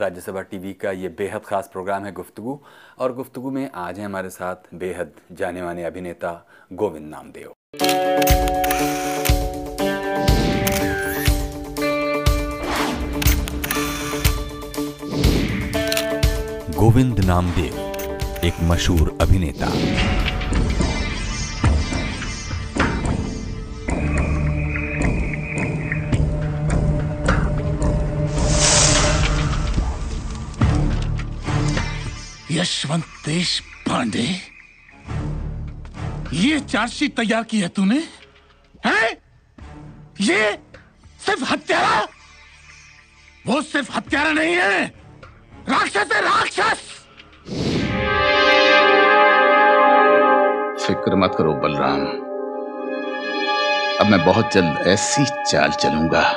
Rajya Sabha TV का ये बेहद ख़ास प्रोग्राम है गुफ्तगु, और गुफ्तगु में आज हैं हमारे साथ बेहद जाने माने अभिनेता गोविंद नामदेव। गोविंद नामदेव, एक मशहूर अभिनेता। यशवंत देश पांडे? ये चार्जशीट तैयार की है तूने? है? ये सिर्फ़ हत्यारा? वो सिर्फ़ हत्यारा नहीं है। राक्षस है राक्षस! फ़िक्र मत करो, बलराम। अब मैं बहुत जल्द ऐसी चाल चलूँगा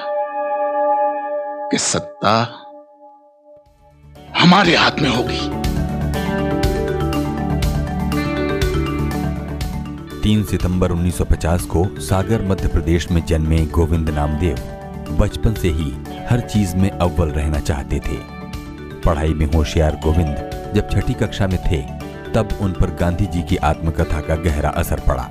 कि सत्ता हमारे हाथ में होगी। तीन सितंबर 1950 को सागर मध्य प्रदेश में जन्मे गोविंद नामदेव बचपन से ही हर चीज़ में अव्वल रहना चाहते थे। पढ़ाई में होशियार गोविंद जब छठी कक्षा में थे, तब उन पर गांधी जी की आत्मकथा का गहरा असर पड़ा।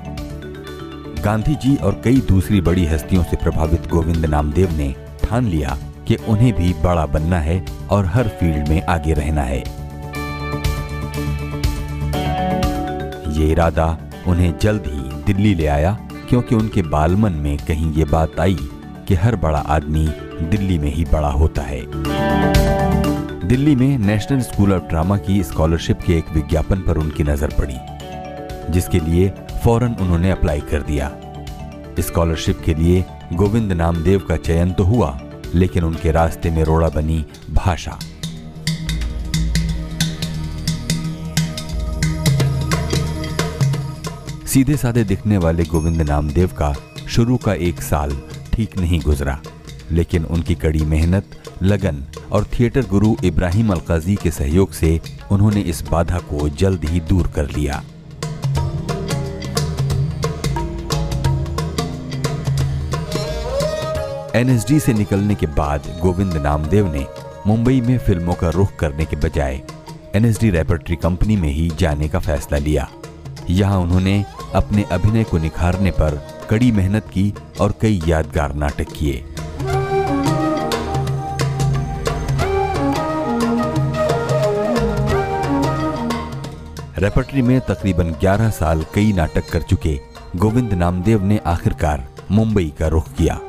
गांधी जी और कई दूसरी बड़ी हस्तियों से प्रभावित गोविंद नामदेव ने ठान लिया कि उन्हें भी बड़ा बनना है और हर फ़ील्ड में आगे रहना है। ये इरादा उन्हें जल्द ही दिल्ली ले आया, क्योंकि उनके बालमन में कहीं ये बात आई कि हर बड़ा आदमी दिल्ली में ही बड़ा होता है। दिल्ली में नेशनल स्कूल ऑफ़ ड्रामा की स्कॉलरशिप के एक विज्ञापन पर उनकी नज़र पड़ी, जिसके लिए फ़ौरन उन्होंने अप्लाई कर दिया। स्कॉलरशिप के लिए गोविंद नामदेव का चयन तो हुआ, लेकिन उनके रास्ते में रोड़ा बनी भाषा। सीधे साधे दिखने वाले गोविंद नामदेव का शुरू का एक साल ठीक नहीं गुजरा, लेकिन उनकी कड़ी मेहनत, लगन और थिएटर गुरु इब्राहिम अलकाजी के सहयोग से उन्होंने इस बाधा को जल्द ही दूर कर लिया। एनएसडी से निकलने के बाद गोविंद नामदेव ने मुंबई में फ़िल्मों का रुख करने के बजाय एनएसडी रेपर्टरी कंपनी में ही जाने का फैसला लिया। यहाँ उन्होंने अपने अभिनय को निखारने पर कड़ी मेहनत की और कई यादगार नाटक किए। रेपर्टरी में तकरीबन 11 साल कई नाटक कर चुके गोविंद नामदेव ने आखिरकार मुंबई का रुख किया,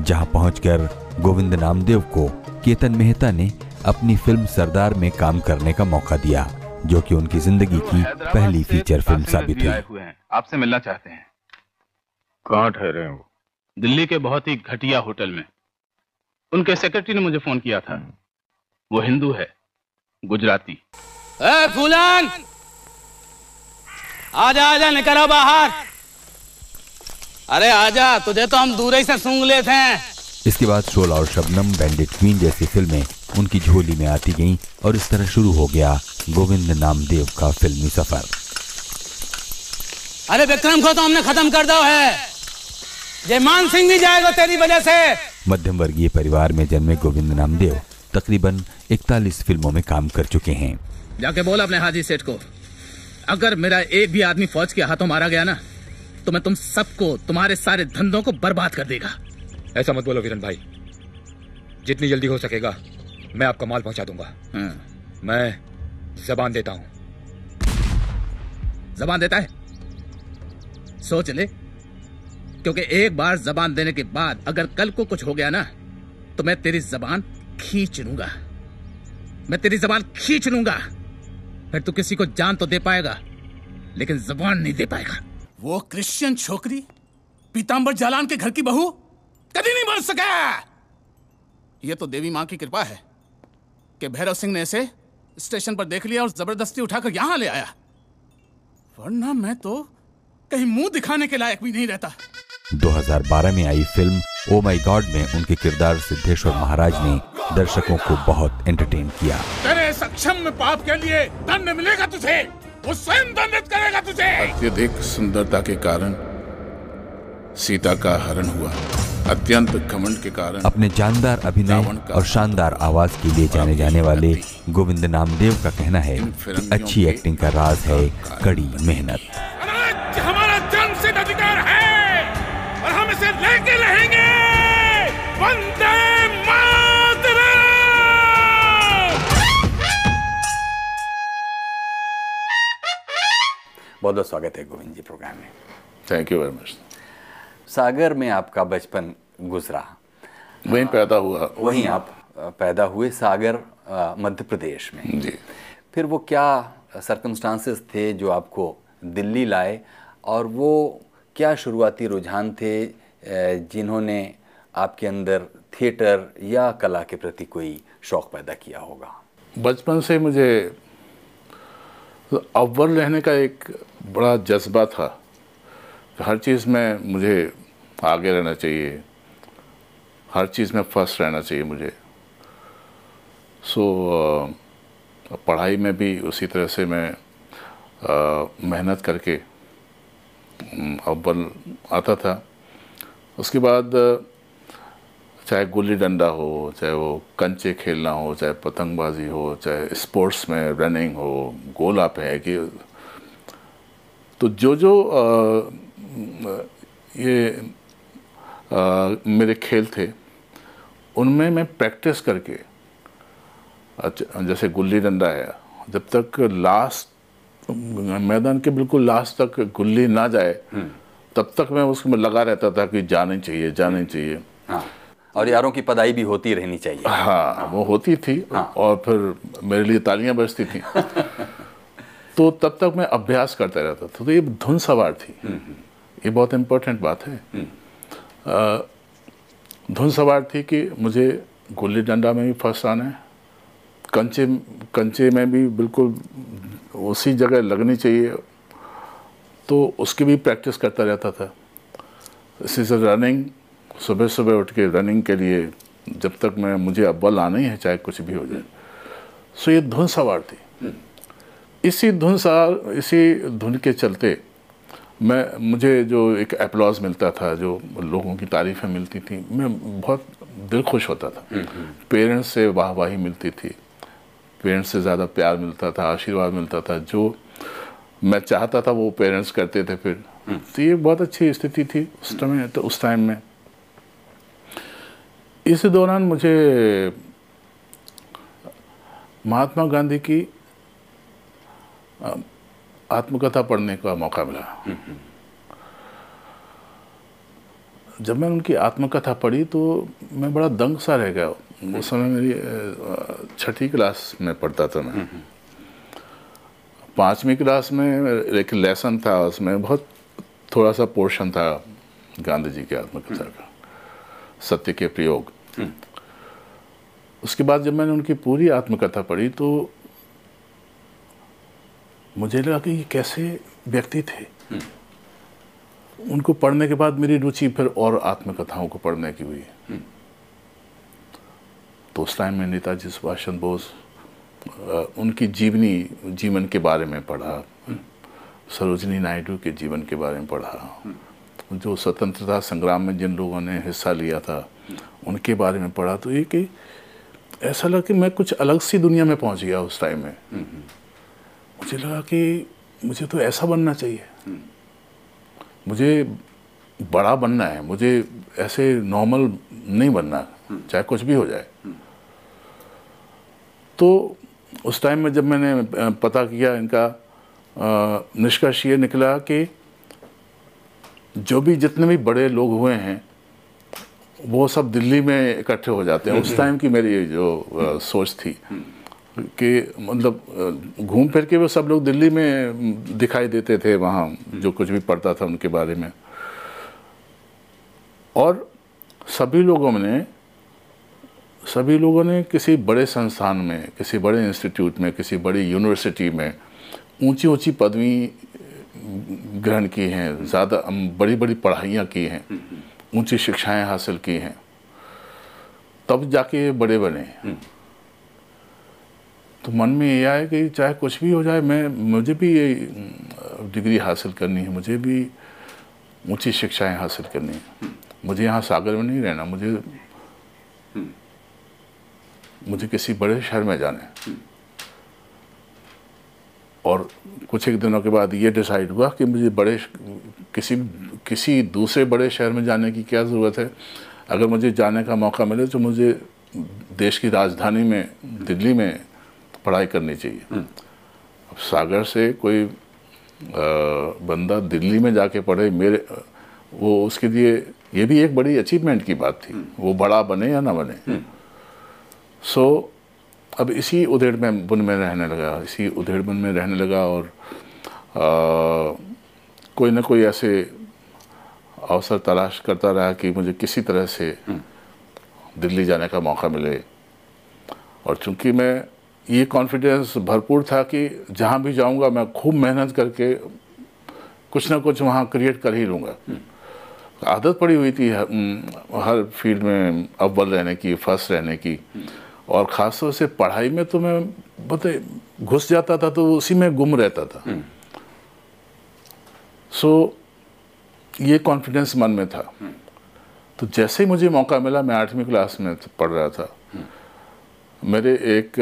जहाँ पहुंचकर गोविंद नामदेव को केतन मेहता ने अपनी फ़िल्म सरदार में काम करने का मौका दिया। जो कि उनकी ज़िंदगी की पहली फीचर फ़िल्म साबित हुई। आपसे मिलना चाहते हैं। कहाँ ठहरे हैं? वो दिल्ली के बहुत ही घटिया होटल में। उनके सेक्रेटरी ने मुझे फ़ोन किया था। वो हिंदू है गुजराती। ए फूलन! आजा आजा निकलो बाहर। अरे आजा तुझे तो हम दूर ही से सूंघ लेते हैं। इसके बाद शोला और शबनम बैंडेड क्वीन जैसी फ़िल्में उनकी झोली में आती गईं और इस तरह शुरू हो गया। गोविंद नामदेव का फिल्मी सफ़र अरे विक्रम को तो हमने खत्म कर दो है। जयमान सिंह भी जाएगा तेरी वजह से। मध्यम वर्गीय परिवार में जन्मे गोविंद नामदेव तकरीबन 41 फ़िल्मों में काम कर चुके हैं। जाके बोला अपने हाजी सेठ को अगर मेरा एक भी आदमी फौज के हाथों मारा गया ना तो मैं तुम सबको तुम्हारे सारे धंधों को बर्बाद कर देगा। ऐसा मत बोलो किरण भाई। जितनी जल्दी हो सकेगा मैं आपका माल पहुँचा दूँगा। हाँ। मैं जबान देता हूँ। जबान देता है? सोच ले। क्योंकि एक बार जबान देने के बाद अगर कल को कुछ हो गया ना तो मैं तेरी जबान खींच लूँगा। मैं तेरी जबान खींच लूँगा। फिर तू किसी को जान तो दे पाएगा, लेकिन जबान नहीं दे पाएगा। वो क्रिश्चियन छोकरी पीताम्बर जालान के घर की बहू, कभी नहीं बन सका। ये तो देवी माँ की कृपा है कि भैरव सिंह ने इसे स्टेशन पर देख लिया और ज़बरदस्ती उठाकर यहाँ ले आया। वरना मैं तो कहीं मुँह दिखाने के लायक भी नहीं रहता। 2012 में आई फ़िल्म ओ माई गॉड में उनके किरदार सिद्धेश्वर महाराज ने दर्शकों को बहुत एंटरटेन किया। तेरे सक्षम में पाप के लिए दंड मिलेगा तुझे। वो स्वयं दंडित करेगा तुझे। अत्यधिक सुंदरता के कारण सीता का हरण हुआ। अत्यंत घमंड के कारण अपने जानदार अभिनय और शानदार आवाज़ के लिए जाने जाने वाले गोविंद नामदेव का कहना है कि अच्छी एक्टिंग का राज है कड़ी मेहनत। हमारा जन्म सिद्ध अधिकार है और हम इसे लेके रहेंगे। वंदे बहुत बहुत स्वागत है गोविंद जी प्रोग्राम में। Thank you very much Sagar में आपका बचपन गुजरा। वहीं पैदा हुआ। वहीं आप पैदा हुए सागर मध्य प्रदेश में। जी। फिर वो क्या सरकमस्टांसेस थे जो आपको दिल्ली लाए? और वो क्या शुरुआती रुझान थे जिन्होंने आपके अंदर थिएटर या कला के प्रति कोई शौक पैदा किया होगा? बचपन से मुझे अव्वल रहने का एक बड़ा जज्बा था। हर चीज़ में मुझे आगे रहना चाहिए। हर चीज़ में फ़र्स्ट रहना चाहिए मुझे। सो अ, पढ़ाई में भी उसी तरह से मैं मेहनत करके अव्वल आता था। उसके बाद चाहे गुल्ली डंडा हो चाहे वो कंचे खेलना हो चाहे पतंगबाजी हो चाहे स्पोर्ट्स में रनिंग हो गोला फेंक कि तो जो जो अ, ये अ, मेरे खेल थे उनमें मैं प्रैक्टिस करके अच्छा, जैसे गुल्ली डंडा है जब तक लास्ट मैदान के बिल्कुल लास्ट तक गुल्ली ना जाए तब तक मैं उसमें लगा रहता था कि जानी चाहिए जाने चाहिए। हाँ और यारों की पदाई भी होती रहनी चाहिए। हाँ वो होती थी हाँ। और फिर मेरे लिए तालियाँ बजती थी। तो तब तक मैं अभ्यास करता रहता था तो ये धुन सवार थी। ये बहुत इम्पोर्टेंट बात है। अ, धुन सवार थी कि मुझे गुल्ली डंडा में भी फ़र्स्ट आना है। कंचे कंचे में भी बिल्कुल उसी जगह लगनी चाहिए। तो उसकी भी प्रैक्टिस करता रहता था। इसी से रनिंग सुबह सुबह उठ के रनिंग के लिए जब तक मैं मुझे अव्वल आना ही है चाहे कुछ भी हो जाए। सो ये धुन सवार थी। इसी धुन सवार इसी धुन के चलते मैं मुझे जो एक अप्लॉज मिलता था जो लोगों की तारीफ़ें मिलती थी मैं बहुत दिल खुश होता था। पेरेंट्स से वाहवाही मिलती थी। पेरेंट्स से ज़्यादा प्यार मिलता था आशीर्वाद मिलता था जो मैं चाहता था वो पेरेंट्स करते थे फिर। तो ये बहुत अच्छी स्थिति थी उस समय तो उस टाइम में। इस दौरान मुझे महात्मा गांधी की आत्मकथा पढ़ने का मौका मिला। जब मैंने उनकी आत्मकथा पढ़ी तो मैं बड़ा दंग सा रह गया। उस समय मेरी छठी क्लास में पढ़ता था मैं। पांचवी क्लास में एक लेसन था उसमें, बहुत थोड़ा सा पोर्शन था गांधी जी की आत्मकथा का, सत्य के प्रयोग। उसके बाद जब मैंने उनकी पूरी आत्मकथा पढ़ी तो मुझे लगा कि ये कैसे व्यक्ति थे। उनको पढ़ने के बाद मेरी रुचि फिर और आत्मकथाओं को पढ़ने की हुई। तो उस टाइम में नेताजी सुभाष चंद्र बोस उनकी जीवनी जीवन के बारे में पढ़ा। सरोजनी नायडू के जीवन के बारे में पढ़ा। जो स्वतंत्रता संग्राम में जिन लोगों ने हिस्सा लिया था उनके बारे में पढ़ा। तो ये कि ऐसा लगा कि मैं कुछ अलग सी दुनिया में पहुँच गया उस टाइम में। मुझे लगा कि मुझे तो ऐसा बनना चाहिए। मुझे बड़ा बनना है, मुझे ऐसे नॉर्मल नहीं बनना, चाहे कुछ भी हो जाए। तो उस टाइम में जब मैंने पता किया, इनका निष्कर्ष ये निकला कि जो भी जितने भी बड़े लोग हुए हैं, वो सब दिल्ली में इकट्ठे हो जाते हैं। उस टाइम की मेरी जो सोच थी। कि मतलब घूम फिर के वो सब लोग दिल्ली में दिखाई देते थे वहाँ, जो कुछ भी पढ़ता था उनके बारे में। और सभी लोगों ने, सभी लोगों ने किसी बड़े संस्थान में, किसी बड़े इंस्टीट्यूट में, किसी बड़ी यूनिवर्सिटी में ऊँची ऊँची पदवी ग्रहण की हैं, ज़्यादा बड़ी बड़ी पढ़ाइयाँ की हैं, ऊँची शिक्षाएँ हासिल की हैं। तब जाके बड़े बने। तो मन में ये आया कि चाहे कुछ भी हो जाए, मैं, मुझे भी ये डिग्री हासिल करनी है, मुझे भी ऊँची शिक्षाएँ हासिल करनी है। मुझे यहाँ सागर में नहीं रहना, मुझे मुझे किसी बड़े शहर में जाना है। और कुछ एक दिनों के बाद ये डिसाइड हुआ कि मुझे बड़े किसी किसी दूसरे बड़े शहर में जाने की क्या ज़रूरत है? अगर मुझे जाने का मौका मिले तो मुझे देश की राजधानी में, दिल्ली में पढ़ाई करनी चाहिए। अब सागर से कोई आ, बंदा दिल्ली में जाके पढ़े मेरे वो उसके लिए ये भी एक बड़ी अचीवमेंट की बात थी। वो बड़ा बने या ना बने। सो so, अब इसी उधेड़ में बुन में रहने लगा इसी उधेड़ बुन में रहने लगा और आ, कोई ना कोई ऐसे अवसर तलाश करता रहा कि मुझे किसी तरह से दिल्ली जाने का मौका मिले। और चूँकि मैं ये कॉन्फिडेंस भरपूर था कि जहाँ भी जाऊँगा मैं खूब मेहनत करके कुछ ना कुछ वहाँ क्रिएट कर ही लूँगा। आदत पड़ी हुई थी हर फ़ील्ड में अव्वल रहने की फ़र्स्ट रहने की। और ख़ासतौर से पढ़ाई में तो मैं बता घुस जाता था तो उसी में गुम रहता था। सो so, ये कॉन्फिडेंस मन में था। तो जैसे ही मुझे मौका मिला मैं आठवीं क्लास में पढ़ रहा था। मेरे एक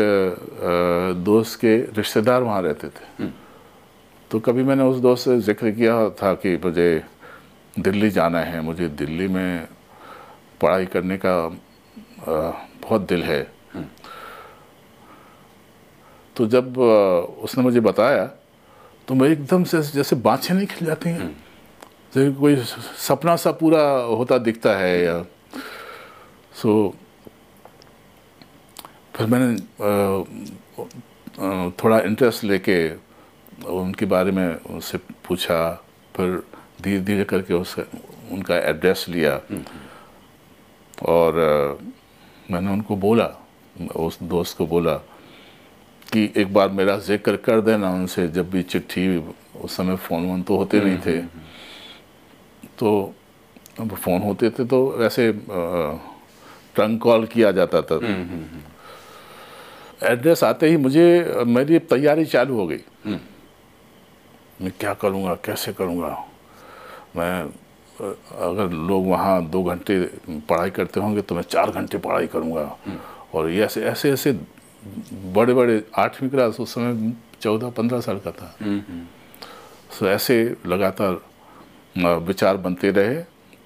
दोस्त के रिश्तेदार वहाँ रहते थे। तो कभी मैंने उस दोस्त से ज़िक्र किया था कि मुझे दिल्ली जाना है मुझे दिल्ली में पढ़ाई करने का बहुत दिल है। तो जब उसने मुझे बताया तो मैं एकदम से जैसे बाँछें नहीं खिल जाती हैं। जैसे कोई सपना सा पूरा होता दिखता है या सो फिर मैंने थोड़ा इंटरेस्ट लेके उनके बारे में उनसे पूछा, फिर धीरे धीरे करके उससे उनका एड्रेस लिया। और मैंने उनको बोला, उस दोस्त को बोला कि एक बार मेरा ज़िक्र कर देना उनसे, जब भी चिट्ठी उस समय फ़ोन वोन तो होते नहीं थे। तो फ़ोन होते थे तो वैसे ट्रंक कॉल किया जाता था। एड्रेस आते ही मुझे मेरी तैयारी चालू हो गई। मैं क्या करूँगा कैसे करूँगा? मैं अगर लोग वहाँ दो घंटे पढ़ाई करते होंगे तो मैं चार घंटे पढ़ाई करूँगा। और ये ऐसे ऐसे ऐसे बड़े बड़े आठवीं क्लास उस समय चौदह पंद्रह साल का था। सो ऐसे लगातार विचार बनते रहे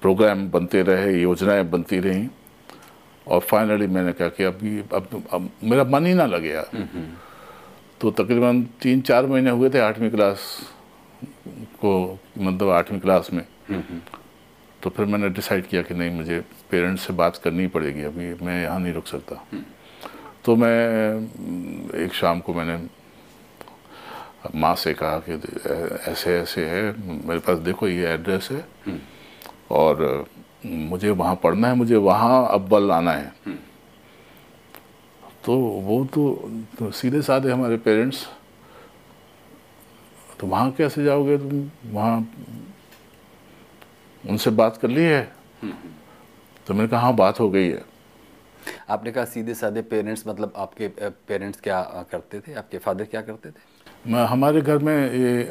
प्रोग्राम बनते रहे योजनाएँ बनती रहीं। और फाइनली मैंने कहा कि अभी अब, अब मेरा मन ही ना लगे तो तकरीबन तीन चार महीने हुए थे आठवीं क्लास को मतलब आठवीं क्लास में। तो फिर मैंने डिसाइड किया कि नहीं मुझे पेरेंट्स से बात करनी पड़ेगी अभी मैं यहाँ नहीं रुक सकता। तो मैं एक शाम को मैंने माँ से कहा कि ऐसे ऐसे है मेरे पास देखो ये एड्रेस है। और मुझे वहाँ पढ़ना है मुझे वहाँ अव्वल आना है। तो वो तो, तो सीधे साधे हमारे पेरेंट्स तो वहाँ कैसे जाओगे तुम? वहाँ उनसे बात कर ली है? तो मैंने कहा हाँ बात हो गई है। आपने कहा सीधे साधे पेरेंट्स मतलब आपके पेरेंट्स क्या करते थे? आपके फादर क्या करते थे? मैं हमारे घर में ये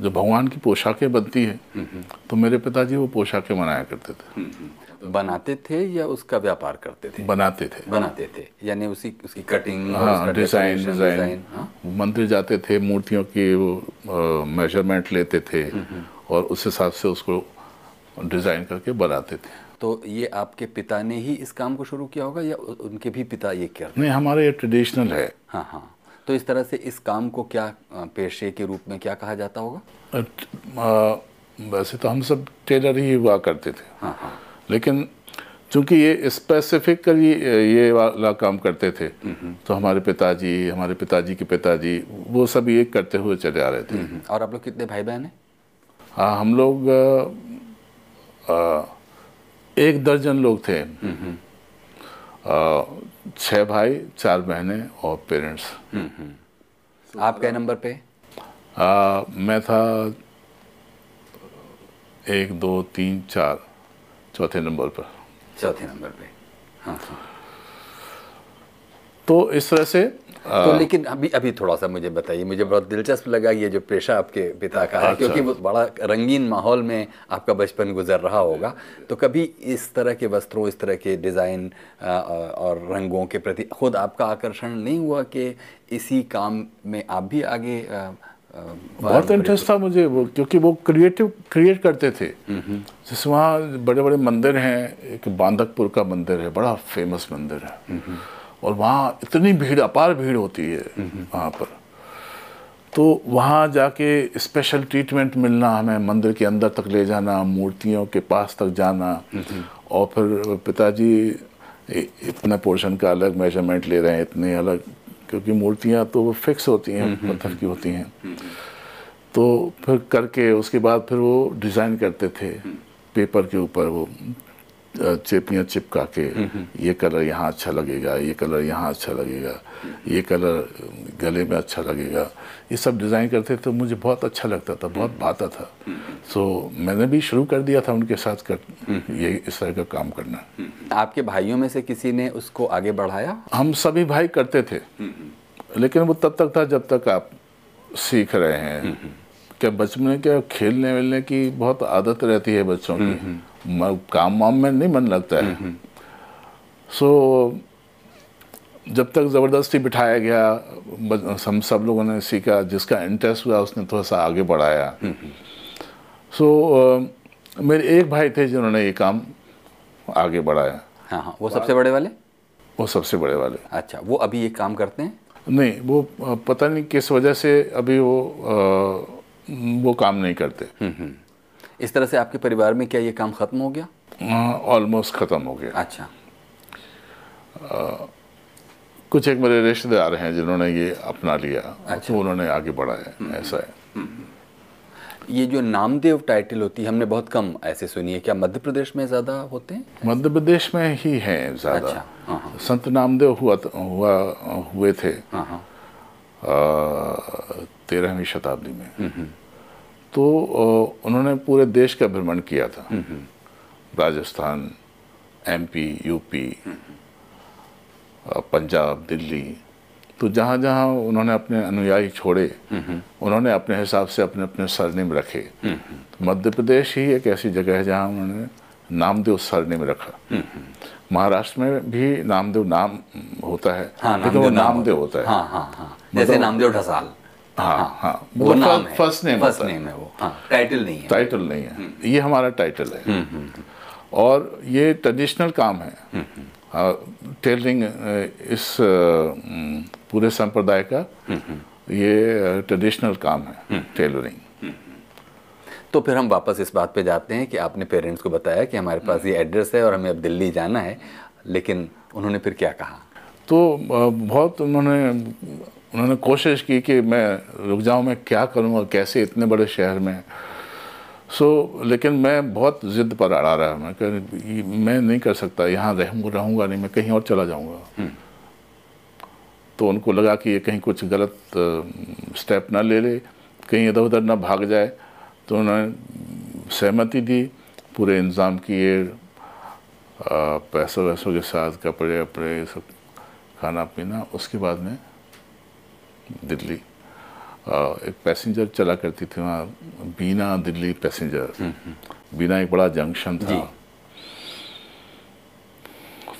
जो भगवान की पोशाकें बनती हैं तो मेरे पिताजी वो पोशाकें बनाया करते थे। बनाते थे या उसका व्यापार करते थे? बनाते थे। बनाते थे। यानी उसी उसकी कटिंग हाँ डिज़ाइन डिज़ाइन मंदिर जाते थे मूर्तियों की वो मेज़रमेंट लेते थे और उस हिसाब से उसको डिज़ाइन करके बनाते थे। तो ये आपके पिता ने ही इस काम को शुरू किया होगा या उनके भी पिता ये क्या नहीं हमारे ये ट्रेडिशनल है। हाँ हाँ। तो इस तरह से इस काम को क्या पेशे के रूप में क्या कहा जाता होगा? वैसे तो हम सब टेलर ही हुआ करते थे। हाँ हाँ। लेकिन चूँकि ये स्पेसिफिकली ये वाला काम करते थे तो हमारे पिताजी हमारे पिताजी के पिताजी वो सब ये करते हुए चले आ रहे थे। और आप लोग कितने भाई बहन हैं? हाँ हम लोग आ, एक दर्जन लोग थे। छः भाई चार बहनें और पेरेंट्स। आप क्या नंबर पे? आ, मैं था एक दो तीन चार चौथे नंबर पर। चौथे नंबर पे। हाँ हाँ। तो इस तरह से तो लेकिन अभी अभी थोड़ा सा मुझे बताइए मुझे बहुत दिलचस्प लगा ये जो पेशा आपके पिता का है अच्छा। क्योंकि वो बड़ा रंगीन माहौल में आपका बचपन गुजर रहा होगा। तो कभी इस तरह के वस्त्रों इस तरह के डिज़ाइन और रंगों के प्रति खुद आपका आकर्षण नहीं हुआ कि इसी काम में आप भी आगे बहुत इंटरेस्ट था मुझे वो क्योंकि वो क्रिएटिव क्रिएट करते थे। जैसे वहाँ बड़े बड़े मंदिर हैं एक बांधकपुर का मंदिर है बड़ा फ़ेमस मंदिर है। और वहाँ इतनी भीड़ अपार भीड़ होती है वहाँ पर। तो वहाँ जाके स्पेशल ट्रीटमेंट मिलना हमें मंदिर के अंदर तक ले जाना मूर्तियों के पास तक जाना और फिर पिताजी इतने पोर्शन का अलग मेज़रमेंट ले रहे हैं इतने अलग क्योंकि मूर्तियाँ तो वो फिक्स होती हैं पत्थर की होती हैं। तो फिर करके उसके बाद फिर वो डिज़ाइन करते थे पेपर के ऊपर वो। चेपियाँ चिपका के ये कलर यहाँ अच्छा लगेगा ये कलर यहाँ अच्छा लगेगा ये कलर गले में अच्छा लगेगा। ये सब डिज़ाइन करते थे तो मुझे बहुत अच्छा लगता था बहुत भाता था। सो मैंने भी शुरू कर दिया था उनके साथ कर ये इस तरह का काम करना। आपके भाइयों में से किसी ने उसको आगे बढ़ाया? हम सभी भाई करते थे लेकिन वो तब तक था जब तक आप सीख रहे हैं। क्या बचपन में क्या खेलने वेलने की बहुत आदत रहती है बच्चों की। काम वाम में नहीं मन लगता है। सो जब तक ज़बरदस्ती बिठाया गया हम सब लोगों ने सीखा जिसका इंटरेस्ट हुआ उसने थोड़ा सा आगे बढ़ाया। सो so, मेरे एक भाई थे जिन्होंने ये काम आगे बढ़ाया। हाँ हाँ वो सबसे बड़े वाले? वो सबसे बड़े वाले। अच्छा वो अभी ये काम करते हैं? नहीं वो पता नहीं किस वजह से अभी वो अ, वो काम नहीं करते। इस तरह से आपके परिवार में क्या ये काम खत्म हो गया? ऑलमोस्ट ख़त्म हो गया। अच्छा। आ, कुछ एक मेरे रिश्तेदार हैं जिन्होंने ये अपना लिया अच्छा। तो उन्होंने आगे बढ़ाया ऐसा है। ये जो नामदेव टाइटल होती है हमने बहुत कम ऐसे सुनी है। क्या मध्य प्रदेश में ज़्यादा होते हैं? मध्य प्रदेश में ही हैं अच्छा, ज़्यादा हाँ, हाँ। संत नामदेव हुआ हुआ हुए थे। हाँ हाँ। तेरहवीं शताब्दी में। तो उन्होंने पूरे देश का भ्रमण किया था। Rajasthan MP UP Punjab Delhi. तो जहाँ जहाँ उन्होंने अपने अनुयायी छोड़े उन्होंने अपने हिसाब से अपने अपने सरनेम रखे। मध्य प्रदेश ही एक ऐसी जगह है जहाँ उन्होंने नामदेव सरनेम रखा। महाराष्ट्र में भी नामदेव नाम होता है हाँ लेकिन वो नाम नामदेव होता है। हाँ हाँ हाँ। जैसे नामदेव ढसाल। हाँ हाँ। वो नाम है। फ़र्स्ट नेम फ़र्स्ट नेम है वो। हाँ टाइटल नहीं है। टाइटल नहीं है। ये हमारा टाइटल है। और ये ट्रेडिशनल काम है। टेलरिंग इस पूरे संप्रदाय का ये ट्रेडिशनल काम है टेलरिंग तो फिर हम वापस इस बात पे जाते हैं कि आपने पेरेंट्स को बताया कि हमारे पास ये एड्रेस है और हमें अब दिल्ली जाना है लेकिन उन्होंने फिर क्या कहा? तो बहुत उन्होंने उन्होंने कोशिश की कि मैं रुक जाऊँ मैं क्या करूँगा कैसे इतने बड़े शहर में सो so, लेकिन मैं बहुत ज़िद पर अड़ा रहा। मैं कह मैं नहीं कर सकता यहाँ रहूँगा रहूँगा नहीं मैं कहीं और चला जाऊँगा। तो उनको लगा कि ये कहीं कुछ गलत स्टेप ना ले ले कहीं इधर उधर ना भाग जाए। तो उन्होंने सहमति दी पूरे इंतज़ाम किए पैसों वैसों के साथ कपड़े वपड़े सब खाना पीना उसके बाद में दिल्ली। एक पैसेंजर चला करती थी वहाँ बीना दिल्ली पैसेंजर। बीना एक बड़ा जंक्शन था।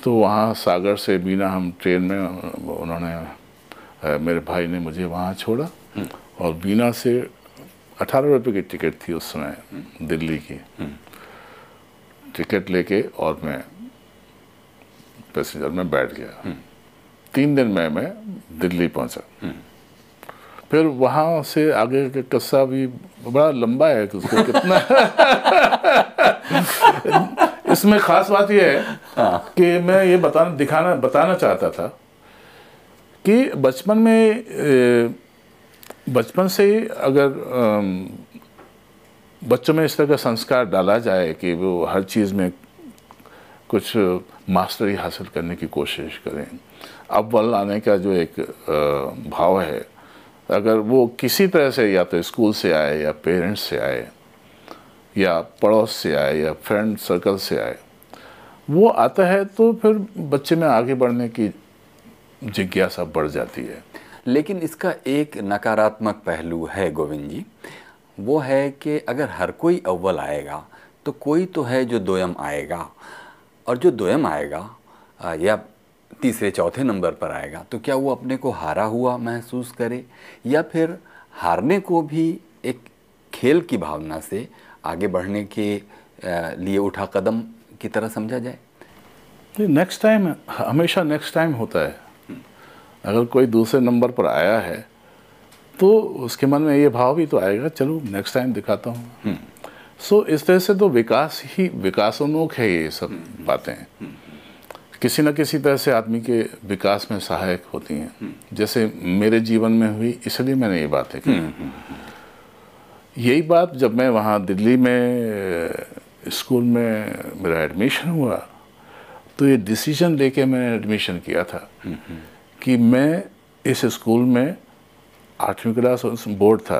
तो वहाँ सागर से बीना हम ट्रेन में उन्होंने मेरे भाई ने मुझे वहाँ छोड़ा। और बीना से अठारह रुपये की टिकट थी उस समय दिल्ली की। टिकट लेके और मैं पैसेंजर में बैठ गया। तीन दिन में मैं दिल्ली पहुँचा। फिर वहाँ से आगे का किस्सा भी बड़ा लंबा है उसको कितना इसमें खास बात यह है कि मैं ये बताना दिखाना बताना चाहता था कि बचपन में बचपन से ही अगर बच्चों में इस तरह का संस्कार डाला जाए कि वो हर चीज़ में कुछ मास्टरी हासिल करने की कोशिश करें। अव्वल आने का जो एक भाव है अगर वो किसी तरह से या तो स्कूल से आए, या पेरेंट्स से आए, या पड़ोस से आए, या फ्रेंड सर्कल से आए, वो आता है तो फिर बच्चे में आगे बढ़ने की जिज्ञासा बढ़ जाती है। लेकिन इसका एक नकारात्मक पहलू है गोविंद जी, वो है कि अगर हर कोई अव्वल आएगा तो कोई तो है जो दोयम आएगा, और जो दोयम आएगा, या तीसरे चौथे नंबर पर आएगा। तो क्या वो अपने को हारा हुआ महसूस करे या फिर हारने को भी एक खेल की भावना से आगे बढ़ने के लिए उठा कदम की तरह समझा जाए? नेक्स्ट टाइम हमेशा नेक्स्ट टाइम होता है। अगर कोई दूसरे नंबर पर आया है तो उसके मन में ये भाव भी तो आएगा चलो नेक्स्ट टाइम दिखाता हूँ। सो so, इस तरह से तो विकास ही विकासोन्मुख है ये सब बातें। किसी न किसी तरह से आदमी के विकास में सहायक होती हैं। जैसे मेरे जीवन में हुई इसलिए मैंने ये बातें की यही बात जब मैं वहाँ दिल्ली में स्कूल में मेरा एडमिशन हुआ तो ये डिसीज़न लेके मैंने एडमिशन किया था कि मैं इस स्कूल में आठवीं क्लास बोर्ड था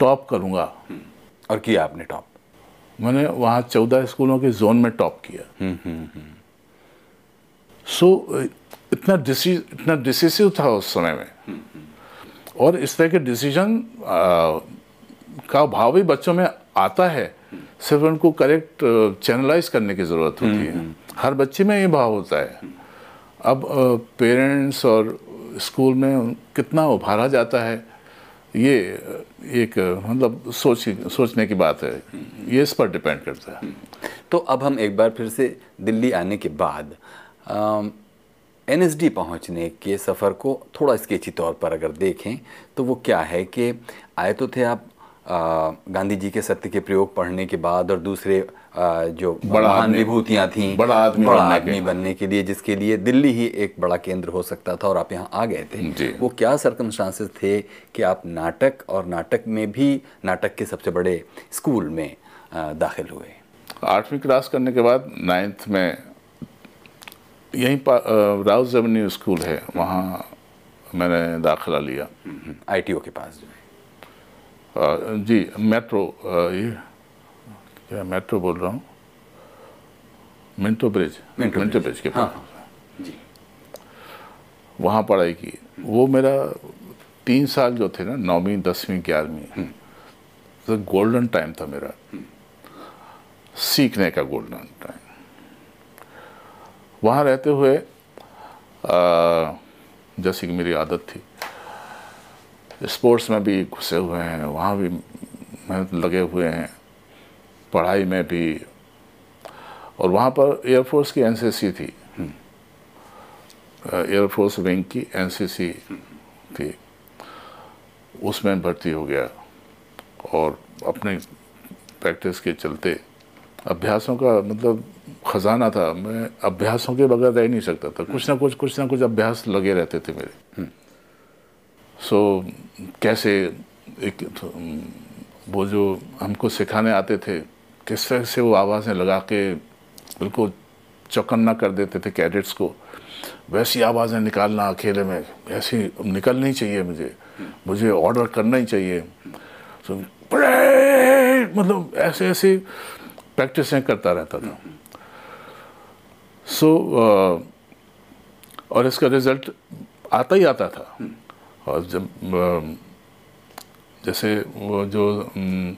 टॉप करूँगा। और किया आपने टॉप? मैंने वहाँ चौदह स्कूलों के जोन में टॉप किया। सो इतना डिसी इतना डिसिसिव था उस समय में। और इस तरह के डिसीज़न का भाव भी बच्चों में आता है। सिर्फ़ उनको करेक्ट चैनलाइज करने की ज़रूरत होती है। हर बच्चे में ये भाव होता है। अब पेरेंट्स और स्कूल में कितना उभारा जाता है ये एक मतलब सोच सोचने की बात है। ये इस पर डिपेंड करता है। तो अब हम एक बार फिर से दिल्ली आने के बाद एन एस डी पहुँचने के सफ़र को थोड़ा स्केची तौर पर अगर देखें तो वो क्या है कि आए तो थे आप गांधी जी के सत्य के प्रयोग पढ़ने के बाद और दूसरे आ, जो महान विभूतियाँ थीं बड़ा आदमी बड़ा बनने आदमी बनने के लिए जिसके लिए दिल्ली ही एक बड़ा केंद्र हो सकता था और आप यहाँ आ गए थे। वो क्या सरकमस्टांसेस थे कि आप नाटक और नाटक में भी नाटक के सबसे बड़े स्कूल में दाखिल हुए? आठवीं क्लास करने के बाद नाइन्थ में यहीं राउस एवेन्यू स्कूल है वहाँ मैंने दाखिला लिया। आईटीओ के पास जो आ, जी मेट्रो ये क्या मेट्रो बोल रहा हूँ? Minto Bridge Minto Minto Bridge. के हाँ, पास। जी। वहाँ पढ़ाई की। वो मेरा तीन साल जो थे ना नौवीं दसवीं ग्यारहवीं तो गोल्डन टाइम था मेरा। सीखने का गोल्डन टाइम वहाँ रहते हुए जैसे कि मेरी आदत थी। स्पोर्ट्स में भी घुसे हुए हैं वहाँ भी मेहनत लगे हुए हैं पढ़ाई में भी। और वहाँ पर एयरफोर्स की एनसीसी थी। एयरफोर्स विंग की एनसीसी थी। उसमें भर्ती हो गया। और अपने प्रैक्टिस के चलते अभ्यासों का मतलब खजाना था मैं अभ्यासों के बगैर रह नहीं सकता था। कुछ ना कुछ कुछ ना कुछ अभ्यास लगे रहते थे मेरे। सो so, कैसे एक वो जो हमको सिखाने आते थे किस तरह से वो आवाज़ें लगा के बिल्कुल चौकन्ना कर देते थे कैडेट्स को वैसी आवाज़ें निकालना अकेले में ऐसी निकलनी चाहिए मुझे। मुझे ऑर्डर करना ही चाहिए। So, मतलब ऐसे ऐसे प्रैक्टिसें करता रहता था। सो so, uh, और इसका रिज़ल्ट आता ही आता था। और जब uh, जैसे वो जो um,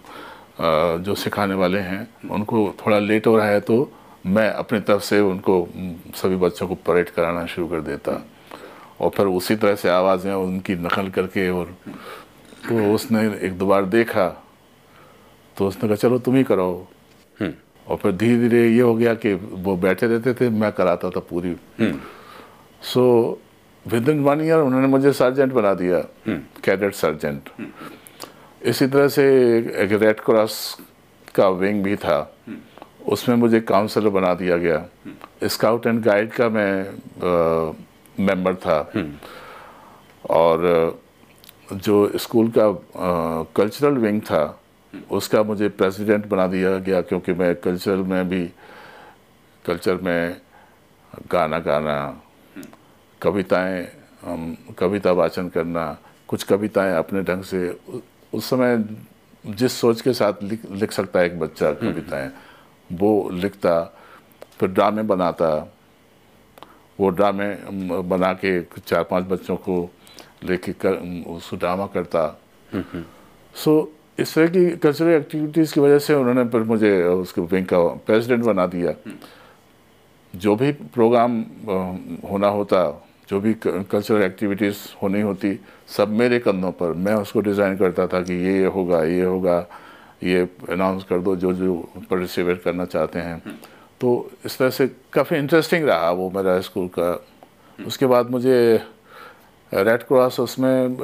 uh, जो सिखाने वाले हैं उनको थोड़ा लेट हो रहा है तो मैं अपनी तरफ़ से उनको सभी बच्चों को परेड कराना शुरू कर देता। और फिर उसी तरह से आवाज़ें उनकी नकल करके और तो उसने एक दो बार देखा तो उसने कहा चलो तुम ही कराओ। और फिर धीरे धीरे ये हो गया कि वो बैठे रहते थे मैं कराता था पूरी। So within one year उन्होंने मुझे सर्जेंट बना दिया कैडेट सर्जेंट इसी तरह से एक रेड क्रॉस का विंग भी था। उसमें मुझे काउंसलर बना दिया गया। स्काउट एंड गाइड का मैं मेंबर था। और जो स्कूल का कल्चरल विंग था उसका मुझे प्रेसिडेंट बना दिया गया क्योंकि मैं कल्चर में भी कल्चर में गाना गाना कविताएँ कविता वाचन करना कुछ कविताएँ अपने ढंग से उस समय जिस सोच के साथ लिख लिख सकता है एक बच्चा कविताएँ वो लिखता फिर ड्रामे बनाता वो ड्रामे बना के चार पाँच बच्चों को लेके कर उसको ड्रामा करता। सो इस तरह की कल्चरल एक्टिविटीज़ की वजह से उन्होंने फिर मुझे उसके विंग का प्रेसिडेंट बना दिया। जो भी प्रोग्राम होना होता जो भी कल्चरल एक्टिविटीज़ होनी होती सब मेरे कंधों पर। मैं उसको डिज़ाइन करता था कि ये होगा ये होगा ये अनाउंस कर दो जो जो पार्टिसिपेट करना चाहते हैं। तो इस तरह से काफ़ी इंटरेस्टिंग रहा वो मेरा स्कूल का। उसके बाद मुझे रेड क्रॉस उसमें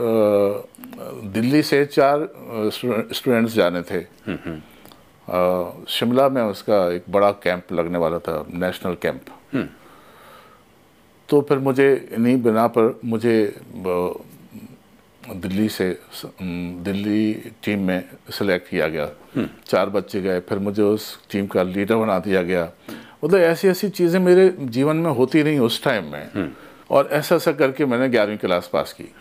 दिल्ली से चार स्टूडेंट्स जाने थे। शिमला में उसका एक बड़ा कैंप लगने वाला था नेशनल कैंप तो फिर मुझे इन्हीं बिना पर मुझे दिल्ली से दिल्ली टीम में सेलेक्ट किया गया। चार बच्चे गए फिर मुझे उस टीम का लीडर बना दिया गया। मतलब ऐसी ऐसी चीज़ें मेरे जीवन में होती रही उस टाइम में। और ऐसा ऐसा करके मैंने ग्यारहवीं क्लास पास की।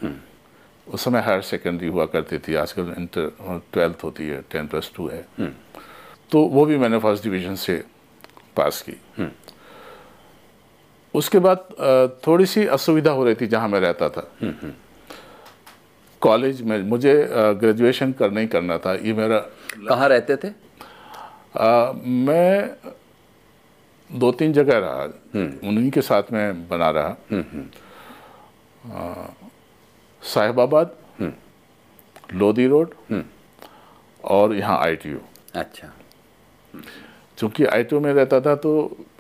उस समय हायर सेकेंडरी हुआ करती थी आजकल इंटर ट्वेल्थ होती है टेन प्लस टू है। तो वो भी मैंने फ़र्स्ट डिवीज़न से पास की। उसके बाद थोड़ी सी असुविधा हो रही थी जहाँ मैं रहता था। कॉलेज में मुझे ग्रेजुएशन करना ही करना था। ये मेरा कहाँ रहते थे? अ, मैं दो तीन जगह रहा। उन्हीं के साथ में बना रहा। अ, साहिबाबाद लोधी रोड और यहाँ आईटीयू अच्छा। चूँकि आईटीयू में रहता था तो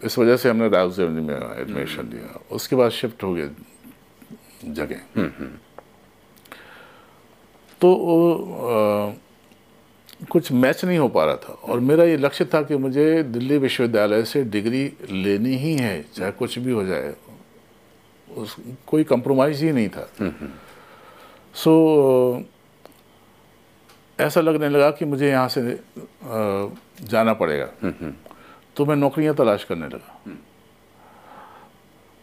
इस वजह से हमने राउजेवनी में एडमिशन लिया उसके बाद शिफ्ट हो गए जगह। तो कुछ मैच नहीं हो पा रहा था। और मेरा ये लक्ष्य था कि मुझे दिल्ली विश्वविद्यालय से डिग्री लेनी ही है चाहे कुछ भी हो जाए। उस कोई कंप्रोमाइज़ ही नहीं था। सो so, ऐसा लगने लगा कि मुझे यहाँ से जाना पड़ेगा। तो मैं नौकरियाँ तलाश करने लगा।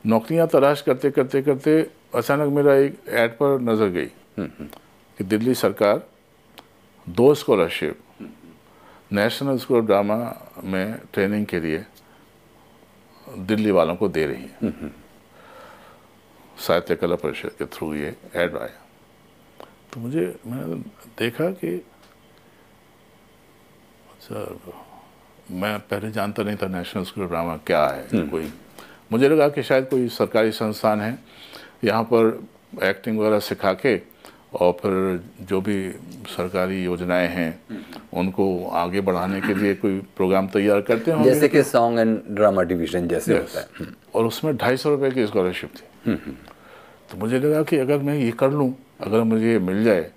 नौकरियाँ तलाश करते करते करते अचानक मेरा एक ऐड पर नज़र गई कि दिल्ली सरकार दो scholarship National School of Drama में ट्रेनिंग के लिए दिल्ली वालों को दे रही है। साहित्य कला परिषद के थ्रू ये ऐड आया। तो मुझे मैंने देखा कि अच्छा मैं पहले जानता नहीं था नेशनल स्कूल ऑफ़ ड्रामा क्या है कोई। मुझे लगा कि शायद कोई सरकारी संस्थान है यहाँ पर एक्टिंग वगैरह सिखा के और फिर जो भी सरकारी योजनाएँ हैं उनको आगे बढ़ाने के लिए कोई प्रोग्राम तैयार करते हैं जैसे कि सॉन्ग एंड ड्रामा डिवीज़न जैसे होता है। और उसमें ढाई सौ रुपये की स्कॉलरशिप थी। तो मुझे लगा कि अगर मैं ये कर लूँ अगर मुझे ये मिल जाए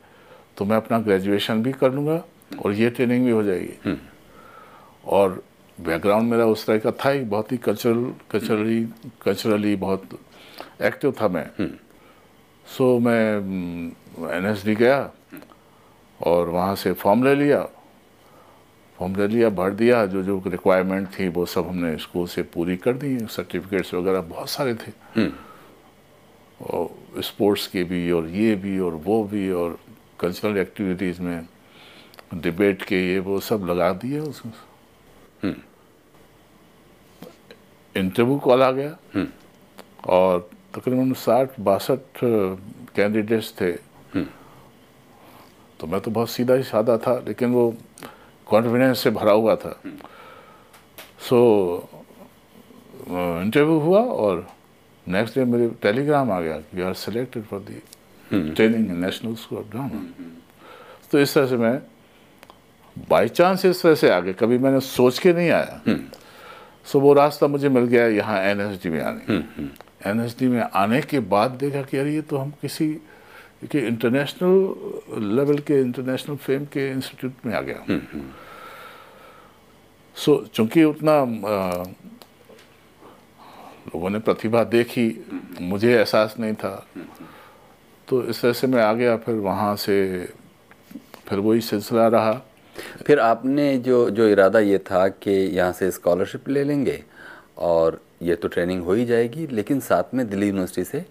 तो मैं अपना ग्रेजुएशन भी कर लूँगा और ये ट्रेनिंग भी हो जाएगी। और बैकग्राउंड मेरा उस तरह का था ही बहुत ही कल्चरल कल्चरली कल्चरली बहुत एक्टिव था मैं। सो मैं एनएसडी गया और वहाँ से फॉर्म ले लिया। फॉर्म ले लिया भर दिया जो जो रिक्वायरमेंट थी वो सब हमने स्कूल से पूरी कर दी सर्टिफिकेट्स वगैरह बहुत सारे थे। और स्पोर्ट्स के भी और ये भी और वो भी और कल्चरल एक्टिविटीज़ में डिबेट के ये वो सब लगा दिए उसमें। इंटरव्यू कॉल आ गया। और तकरीबन साठ बासठ कैंडिडेट्स थे। तो मैं तो बहुत सीधा ही सादा था लेकिन वो कॉन्फिडेंस से भरा हुआ था। सो इंटरव्यू हुआ और नेक्स्ट डे मेरे टेलीग्राम आ गया we are selected for the training National School of Drama तो इस तरह से मैं बाई चांस इस तरह से आ गए कभी मैंने सोच के नहीं आया। सो वो रास्ता मुझे मिल गया यहाँ एन में आने। एन में आने के बाद देखा कि यार ये तो हम किसी कि इंटरनेशनल लेवल के इंटरनेशनल फेम के इंस्टीट्यूट में आ गया सो so, चूँकि उतना अ, लोगों ने प्रतिभा देखी मुझे एहसास नहीं था तो इस तरह से मैं आ गया फिर वहाँ से फिर वही सिलसिला रहा। फिर आपने जो जो इरादा ये था कि यहाँ से स्कॉलरशिप ले लेंगे और ये तो ट्रेनिंग हो ही जाएगी लेकिन साथ में दिल्ली यूनिवर्सिटी से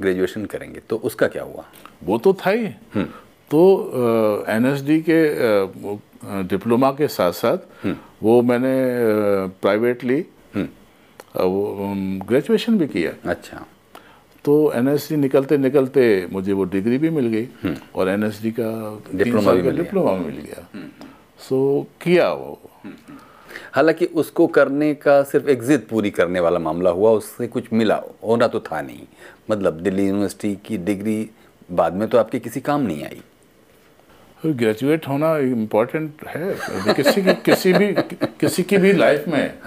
ग्रेजुएशन करेंगे तो उसका क्या हुआ? वो तो था ही। तो एनएसडी के अ, वो, अ, डिप्लोमा के साथ साथ वो मैंने प्राइवेटली अ, वो ग्रेजुएशन भी किया। अच्छा। तो एनएसडी निकलते निकलते मुझे वो डिग्री भी मिल गई और एनएसडी का तीन डिप्लोमा भी का मिल डिप्लोमा भी मिल गया। सो किया वो हालाँकि उसको करने का सिर्फ़ एग्जिट पूरी करने वाला मामला हुआ उससे कुछ मिला होना तो था नहीं। मतलब दिल्ली यूनिवर्सिटी की डिग्री बाद में तो आपके किसी काम नहीं आई। ग्रेजुएट होना इम्पोर्टेंट है किसी की किसी भी किसी की भी लाइफ में।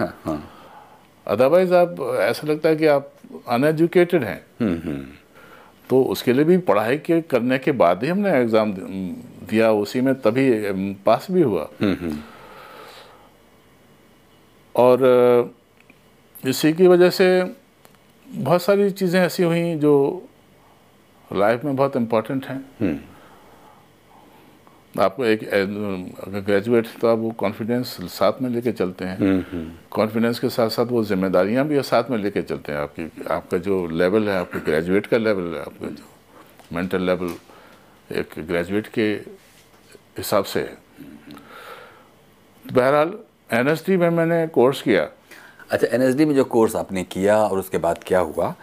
अदरवाइज़ आप ऐसा लगता है कि आप अनएजुकेटेड हैं। तो उसके लिए भी पढ़ाई के करने के बाद ही हमने एग्ज़ाम दिया उसी में तभी पास भी हुआ। और इसी की वजह से बहुत सारी चीज़ें ऐसी हुई जो लाइफ में बहुत इम्पोर्टेंट हैं। आपको एक अगर ग्रेजुएट तो आप वो कॉन्फिडेंस साथ में लेके चलते हैं। कॉन्फिडेंस के साथ साथ वो जिम्मेदारियाँ भी साथ में लेके चलते हैं। आपकी आपका जो लेवल है आपके ग्रेजुएट का लेवल है आपका जो मेंटल लेवल एक ग्रेजुएट के हिसाब से है। बहरहाल एन में मैंने कोर्स किया। अच्छा एनएसडी में जो कोर्स आपने किया और उसके बाद क्या हुआ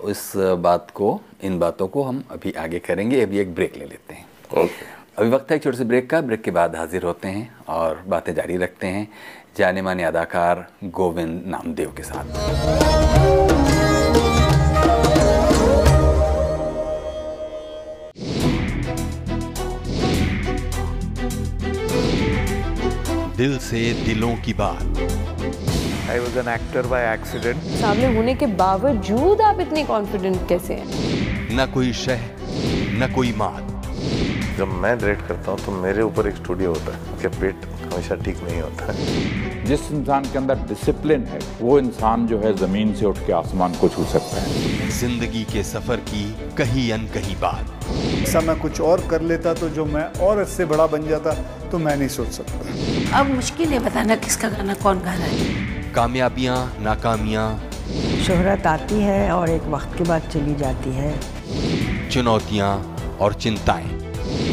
उस बात को इन बातों को हम अभी आगे करेंगे अभी एक ब्रेक ले लेते हैं। ओके अभी वक्त है एक छोटे से ब्रेक का। ब्रेक के बाद हाजिर होते हैं और बातें जारी रखते हैं। जाने माने अदाकार गोविंद नामदेव के साथ। दिल से दिलों की बात। I was an actor by accident. सामने होने के बावजूद आप इतने कॉन्फिडेंट कैसे हैं? न कोई शह न कोई मात। जब मैं डायरेक्ट करता हूँ तो मेरे ऊपर एक स्टूडियो होता है कि पेट हमेशा ठीक नहीं होता। है जिस इंसान के अंदर डिसिप्लिन है वो इंसान जो है ज़मीन से उठ के आसमान को छू सकता है। ज़िंदगी के सफ़र की कहीं अनकही बात। ऐसा मैं कुछ और कर लेता तो जो मैं और इससे बड़ा बन जाता तो मैं नहीं सोच सकता। अब मुश्किल है बताना किसका गाना कौन गा रहा है। कामयाबियाँ नाकामियाँ। शोहरत आती है और एक वक्त के बाद चली जाती है। चुनौतियाँ और चिंताएँ।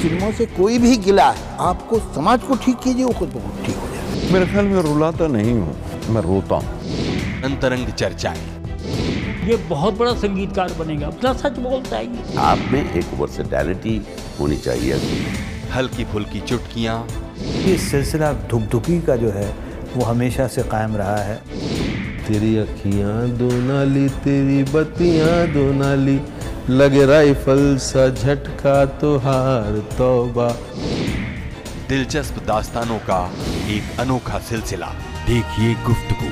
फ़िल्मों से कोई भी गिला है आपको समाज को ठीक कीजिए वो खुद बहुत ठीक हो। मेरे ख्याल में रुलाता नहीं हूँ मैं रोता हूँ। अंतरंग चर्चाएँ। ये बहुत बड़ा संगीतकार बनेगा अपना सच बोलता है आप में एक वर्सेटैलिटी होनी चाहिए। हल्की फुल्की चुटकियाँ। ये सिलसिला धुकधुकी का जो है वो हमेशा से कायम रहा है। तेरी अखियाँ दो नाली तेरी बत्तियाँ दो नाली लगे राइफल सा झटका तो हार तौबा। दिलचस्प दास्तानों का एक अनोखा सिलसिला। देखिए गुफ्तगू।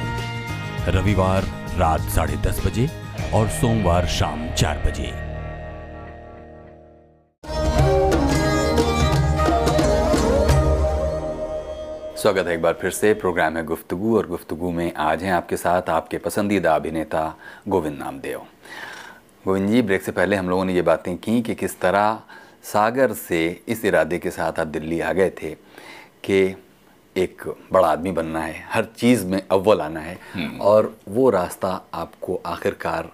रविवार रात साढ़े दस बजे और सोमवार शाम चार बजे। स्वागत है एक बार फिर से। प्रोग्राम है गुफ्तगू और गुफ्तगु में आज हैं आपके साथ आपके पसंदीदा अभिनेता गोविंद नामदेव। गोविंद जी, ब्रेक से पहले हम लोगों ने ये बातें की कि किस तरह सागर से इस इरादे के साथ आप दिल्ली आ गए थे कि एक बड़ा आदमी बनना है हर चीज़ में अव्वल आना है। और वो रास्ता आपको आखिरकार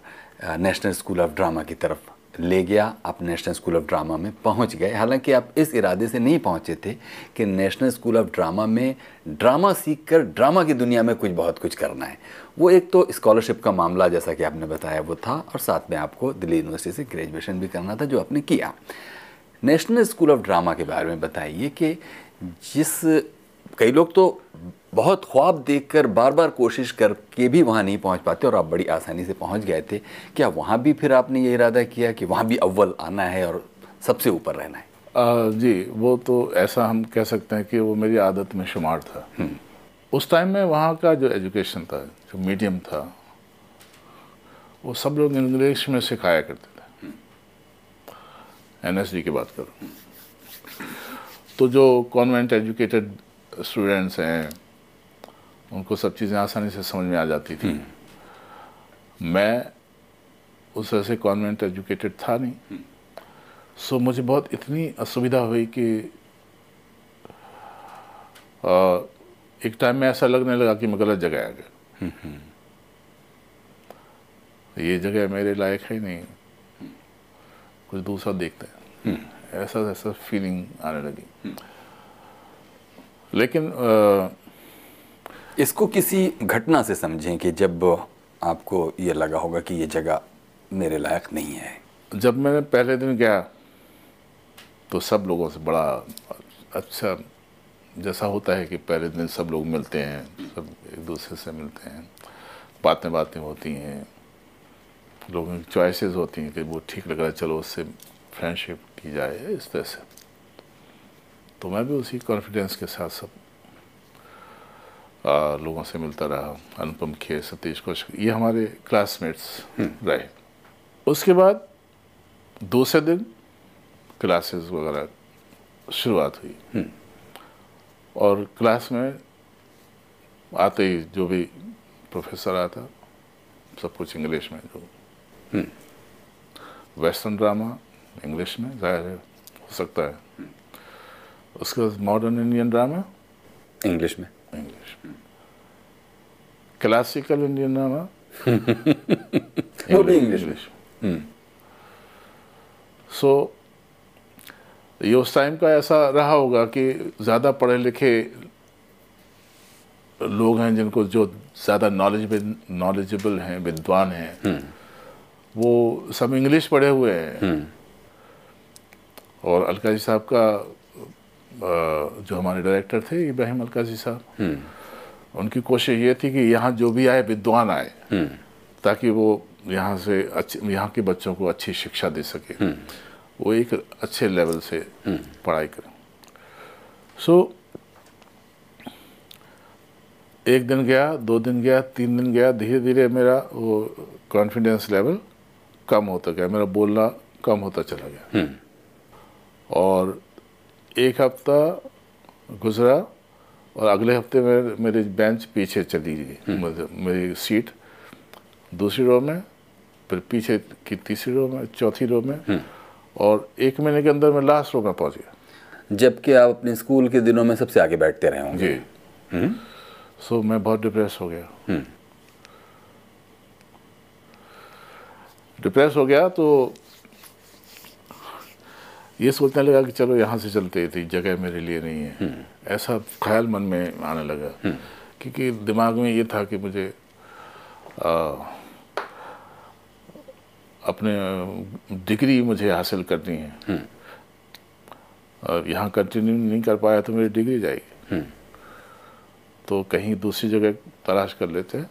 नेशनल स्कूल ऑफ़ ड्रामा की तरफ़ ले गया। आप नेशनल स्कूल ऑफ़ ड्रामा में पहुँच गए। हालाँकि आप इस इरादे से नहीं पहुँचे थे कि नेशनल स्कूल ऑफ़ ड्रामा में ड्रामा सीखकर ड्रामा की दुनिया में कुछ बहुत कुछ करना है। वो एक तो स्कॉलरशिप का मामला जैसा कि आपने बताया वो था और साथ में आपको दिल्ली यूनिवर्सिटी से ग्रेजुएशन भी करना था जो आपने किया। नेशनल स्कूल ऑफ़ ड्रामा के बारे में बताइए कि जिस कई लोग तो बहुत ख्वाब देखकर बार बार कोशिश करके भी वहाँ नहीं पहुँच पाते और आप बड़ी आसानी से पहुँच गए थे। क्या वहाँ भी फिर आपने ये इरादा किया कि वहाँ भी अव्वल आना है और सबसे ऊपर रहना है? आ, जी वो तो ऐसा हम कह सकते हैं कि वो मेरी आदत में शुमार था। उस टाइम में वहाँ का जो एजुकेशन था जो मीडियम था वो सब लोग इंग्लिश में सिखाया करते एनएसडी की बात करूँ। तो जो कॉन्वेंट एजुकेटेड स्टूडेंट्स हैं उनको सब चीज़ें आसानी से समझ में आ जाती थी। मैं उस वजह से कॉन्वेंट एजुकेटेड था नहीं। सो मुझे बहुत इतनी असुविधा हुई कि आ, एक टाइम में ऐसा लगने लगा कि मैं गलत जगह आ गया। ये जगह मेरे लायक है नहीं। कुछ दूसरा देखते हैं। ऐसा ऐसा फीलिंग आने लगी। लेकिन आ, इसको किसी घटना से समझें कि जब आपको ये लगा होगा कि ये जगह मेरे लायक नहीं है। जब मैंने पहले दिन गया तो सब लोगों से बड़ा अच्छा जैसा होता है कि पहले दिन सब लोग मिलते हैं सब एक दूसरे से मिलते हैं बातें बातें होती हैं। लोगों की चॉइसेस होती हैं कि वो ठीक लग रहा है चलो उससे फ्रेंडशिप की जाए इस तरह से। तो मैं भी उसी कॉन्फिडेंस के साथ सब आ, लोगों से मिलता रहा अनुपम खेर सतीश कौशिक ये हमारे क्लासमेट्स रहे। उसके बाद दूसरे दिन क्लासेस वगैरह शुरुआत हुई। और क्लास में आते ही जो भी प्रोफेसर आता सब कुछ इंग्लिश में जो वेस्टर्न ड्रामा इंग्लिश में ज़ाहिर है हो सकता है। उसके बाद मॉडर्न इंडियन ड्रामा इंग्लिश में। इंग्लिश क्लासिकल इंडियन ड्रामा वो भी इंग्लिश में। सो ये उस टाइम का ऐसा रहा होगा कि ज़्यादा पढ़े लिखे लोग हैं जिनको जो ज़्यादा नॉलेज नॉलेजेबल हैं विद्वान हैं। वो सब इंग्लिश पढ़े हुए हैं। और अलकाजी साहब का जो हमारे डायरेक्टर थे इब्राहिम अलकाजी साहब उनकी कोशिश ये थी कि यहाँ जो भी आए विद्वान आए ताकि वो यहाँ से अच्छे यहाँ के बच्चों को अच्छी शिक्षा दे सके। वो एक अच्छे लेवल से पढ़ाई करें। सो so, एक दिन गया दो दिन गया तीन दिन गया धीरे धीरे मेरा वो कॉन्फिडेंस लेवल कम होता गया मेरा बोलना कम होता चला गया। और एक हफ़्ता गुजरा और अगले हफ़्ते में मेरी बेंच पीछे चली गई मेरी सीट। दूसरी रो में फिर पीछे की तीसरी रो में चौथी रो में। और एक महीने के अंदर मैं लास्ट रो में पहुँच गया। जबकि आप अपने स्कूल के दिनों में सबसे आगे बैठते रहे होंगे। जी। सो मैं बहुत डिप्रेस हो गया। डिप्रेस हो गया तो ये सोचने लगा कि चलो यहाँ से चलते थे जगह मेरे लिए नहीं है। ऐसा ख्याल मन में आने लगा। क्योंकि दिमाग में ये था कि मुझे आ, अपने डिग्री मुझे हासिल करनी है। और यहाँ कंटिन्यू नहीं कर पाया तो मेरी डिग्री जाएगी। तो कहीं दूसरी जगह तलाश कर लेते हैं।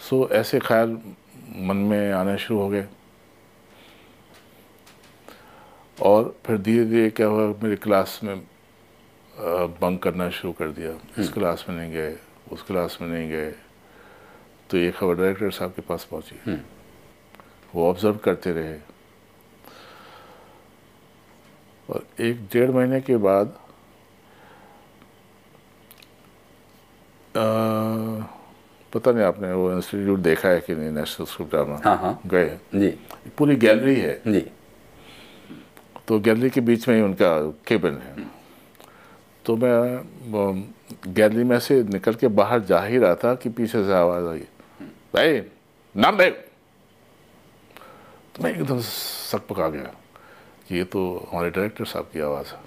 सो ऐसे ख्याल मन में आने शुरू हो गए। और फिर धीरे धीरे क्या हुआ मेरी क्लास में बंक करना शुरू कर दिया। इस क्लास में नहीं गए उस क्लास में नहीं गए। तो ये खबर डायरेक्टर साहब के पास पहुँची। वो ऑब्ज़र्व करते रहे। और एक डेढ़ महीने के बाद आ, पता नहीं आपने वो इंस्टीट्यूट देखा है कि नहीं नेशनल स्कूल ड्रामा हाँ हाँ। गए जी। पूरी गैलरी है। जी। तो गैलरी के बीच में ही उनका केबिन है। तो मैं गैलरी में से निकल के बाहर जा ही रहा था कि पीछे से आवाज़ आई। भाई नाम दे तो मैं एकदम सक पका गया कि ये तो हमारे डायरेक्टर साहब की आवाज़ है।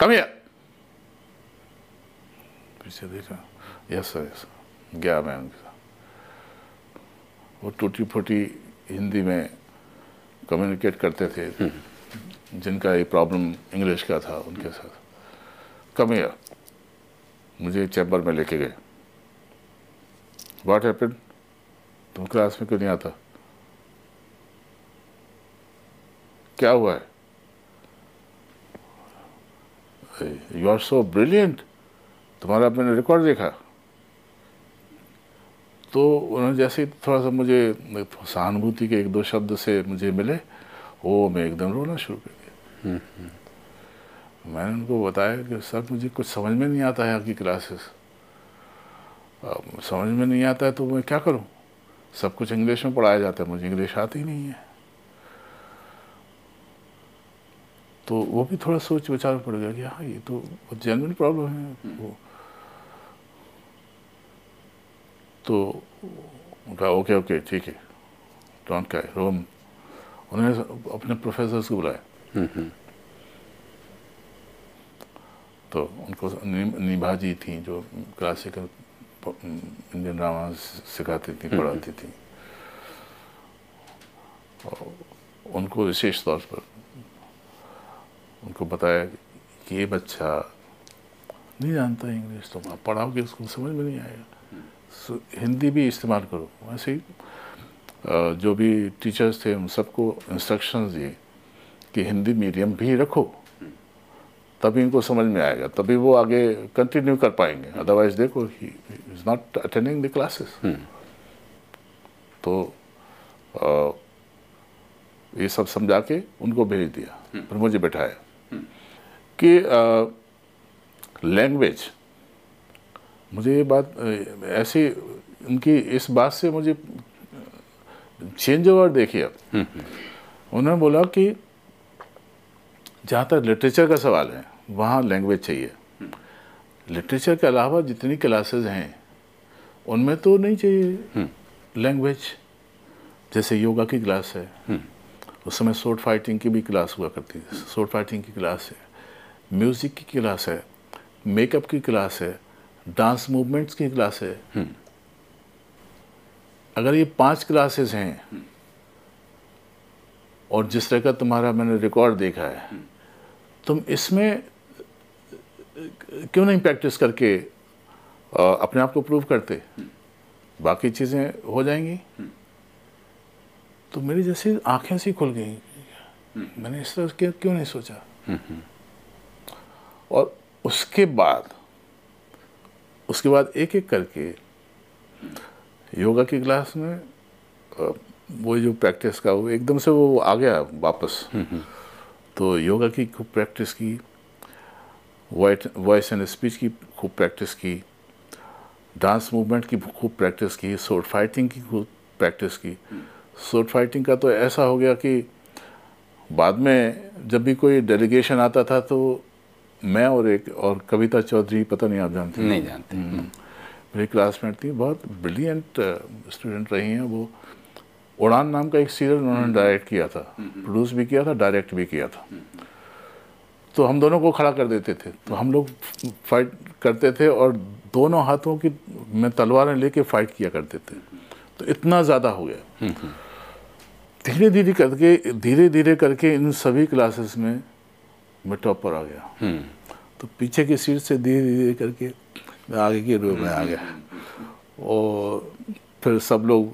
कम पीछे देखा। यस सर यस गया मैं उनके साथ। वो टूटी फूटी हिंदी में कम्युनिकेट करते थे जिनका ये प्रॉब्लम इंग्लिश का था उनके साथ। कम या मुझे चैम्बर में लेके गए। वाट हैपन तुम क्लास में क्यों नहीं आता? क्या हुआ है? यू आर सो ब्रिलियंट तुम्हारा मैंने रिकॉर्ड देखा। तो उन्होंने जैसे थोड़ा सा मुझे सहानुभूति के एक दो शब्द से मुझे मिले वो मैं एकदम रोना शुरू कर दिया। मैंने उनको बताया कि सर मुझे कुछ समझ में नहीं आता है आपकी क्लासेस। समझ में नहीं आता है तो मैं क्या करूँ? सब कुछ इंग्लिश में पढ़ाया जाता है मुझे इंग्लिश आती नहीं है। तो वो भी थोड़ा सोच विचार पड़ गया कि हाँ ये तो जेनविन प्रॉब्लम है वो तो कहा ओके ओके ठीक है डोंट क्या रोम उन्होंने अपने प्रोफेसर को बुलाया। तो उनको निभा जी थी जो क्लासिकल इंडियन ड्रामा सिखाती थी पढ़ाती थी। और उनको विशेष तौर पर उनको बताया कि ये बच्चा नहीं जानता इंग्लिश तो आप पढ़ाओगे उसको समझ में नहीं आएगा। हिंदी भी इस्तेमाल करो। वैसे ही जो भी टीचर्स थे उन सबको इंस्ट्रक्शंस दिए कि हिंदी मीडियम भी रखो। तभी इनको समझ में आएगा। तभी वो आगे कंटिन्यू कर पाएँगे। अदरवाइज़ देखो he is not attending the classes तो आ, ये सब समझा के उनको भेज दिया। फिर मुझे बैठाया कि लैंग्वेज मुझे ये बात ऐसी उनकी इस बात से मुझे चेंज ओवर देखिए अब उन्होंने बोला कि जहाँ तक लिटरेचर का सवाल है वहाँ लैंग्वेज चाहिए। लिटरेचर के अलावा जितनी क्लासेस हैं उनमें तो नहीं चाहिए लैंग्वेज जैसे योगा की क्लास है उस समय सोट फाइटिंग की भी क्लास हुआ करती थी। सोट फाइटिंग की क्लास है म्यूज़िक की क्लास है मेकअप की क्लास है डांस मूवमेंट्स की क्लास है। अगर ये पाँच क्लासेस हैं और जिस तरह का तुम्हारा मैंने रिकॉर्ड देखा है तुम इसमें क्यों नहीं प्रैक्टिस करके अपने आप को प्रूव करते? बाकी चीज़ें हो जाएँगी। तो मेरी जैसे आँखें सी खुल गई। मैंने इस तरह क्यों नहीं सोचा? और उसके बाद उसके बाद एक एक करके योगा की क्लास में वो जो प्रैक्टिस का वो एकदम से वो आ गया वापस। तो योगा की खूब प्रैक्टिस की वॉइस एंड स्पीच की खूब प्रैक्टिस की डांस मूवमेंट की खूब प्रैक्टिस की सोर्ट फाइटिंग की खूब प्रैक्टिस की। सोर्ट फाइटिंग का तो ऐसा हो गया कि बाद में जब भी कोई डेलीगेशन आता था तो मैं और एक और कविता चौधरी पता नहीं आप जानते नहीं जानते मेरी क्लासमेट थी बहुत ब्रिलियंट स्टूडेंट रही हैं वो। उड़ान नाम का एक सीरियल उन्होंने डायरेक्ट किया था। प्रोड्यूस भी किया था डायरेक्ट भी किया था। तो हम दोनों को खड़ा कर देते थे। तो हम लोग फाइट करते थे और दोनों हाथों की में तलवारें लेके फाइट किया करते थे। तो इतना ज़्यादा हो गया। धीरे धीरे करके धीरे धीरे करके इन सभी क्लासेस में मैं टॉप पर आ गया। तो पीछे की सीट से धीरे धीरे करके मैं आगे की रो में आ गया। और फिर सब लोग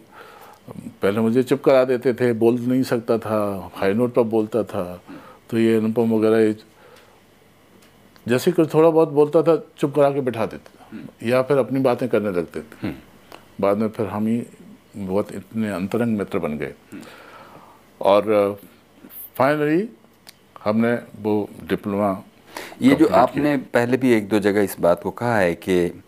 पहले मुझे चुप करा देते थे बोल नहीं सकता था हाई नोट पर बोलता था। तो ये अनुपम वगैरह जैसे कि थोड़ा बहुत बोलता था चुप करा के बैठा देते था। या फिर अपनी बातें करने लगते थे। बाद में फिर हम ही बहुत इतने अंतरंग मित्र बन गए। और फाइनली हमने वो डिप्लोमा ये जो आपने पहले भी एक दो जगह इस बात को कहा है कि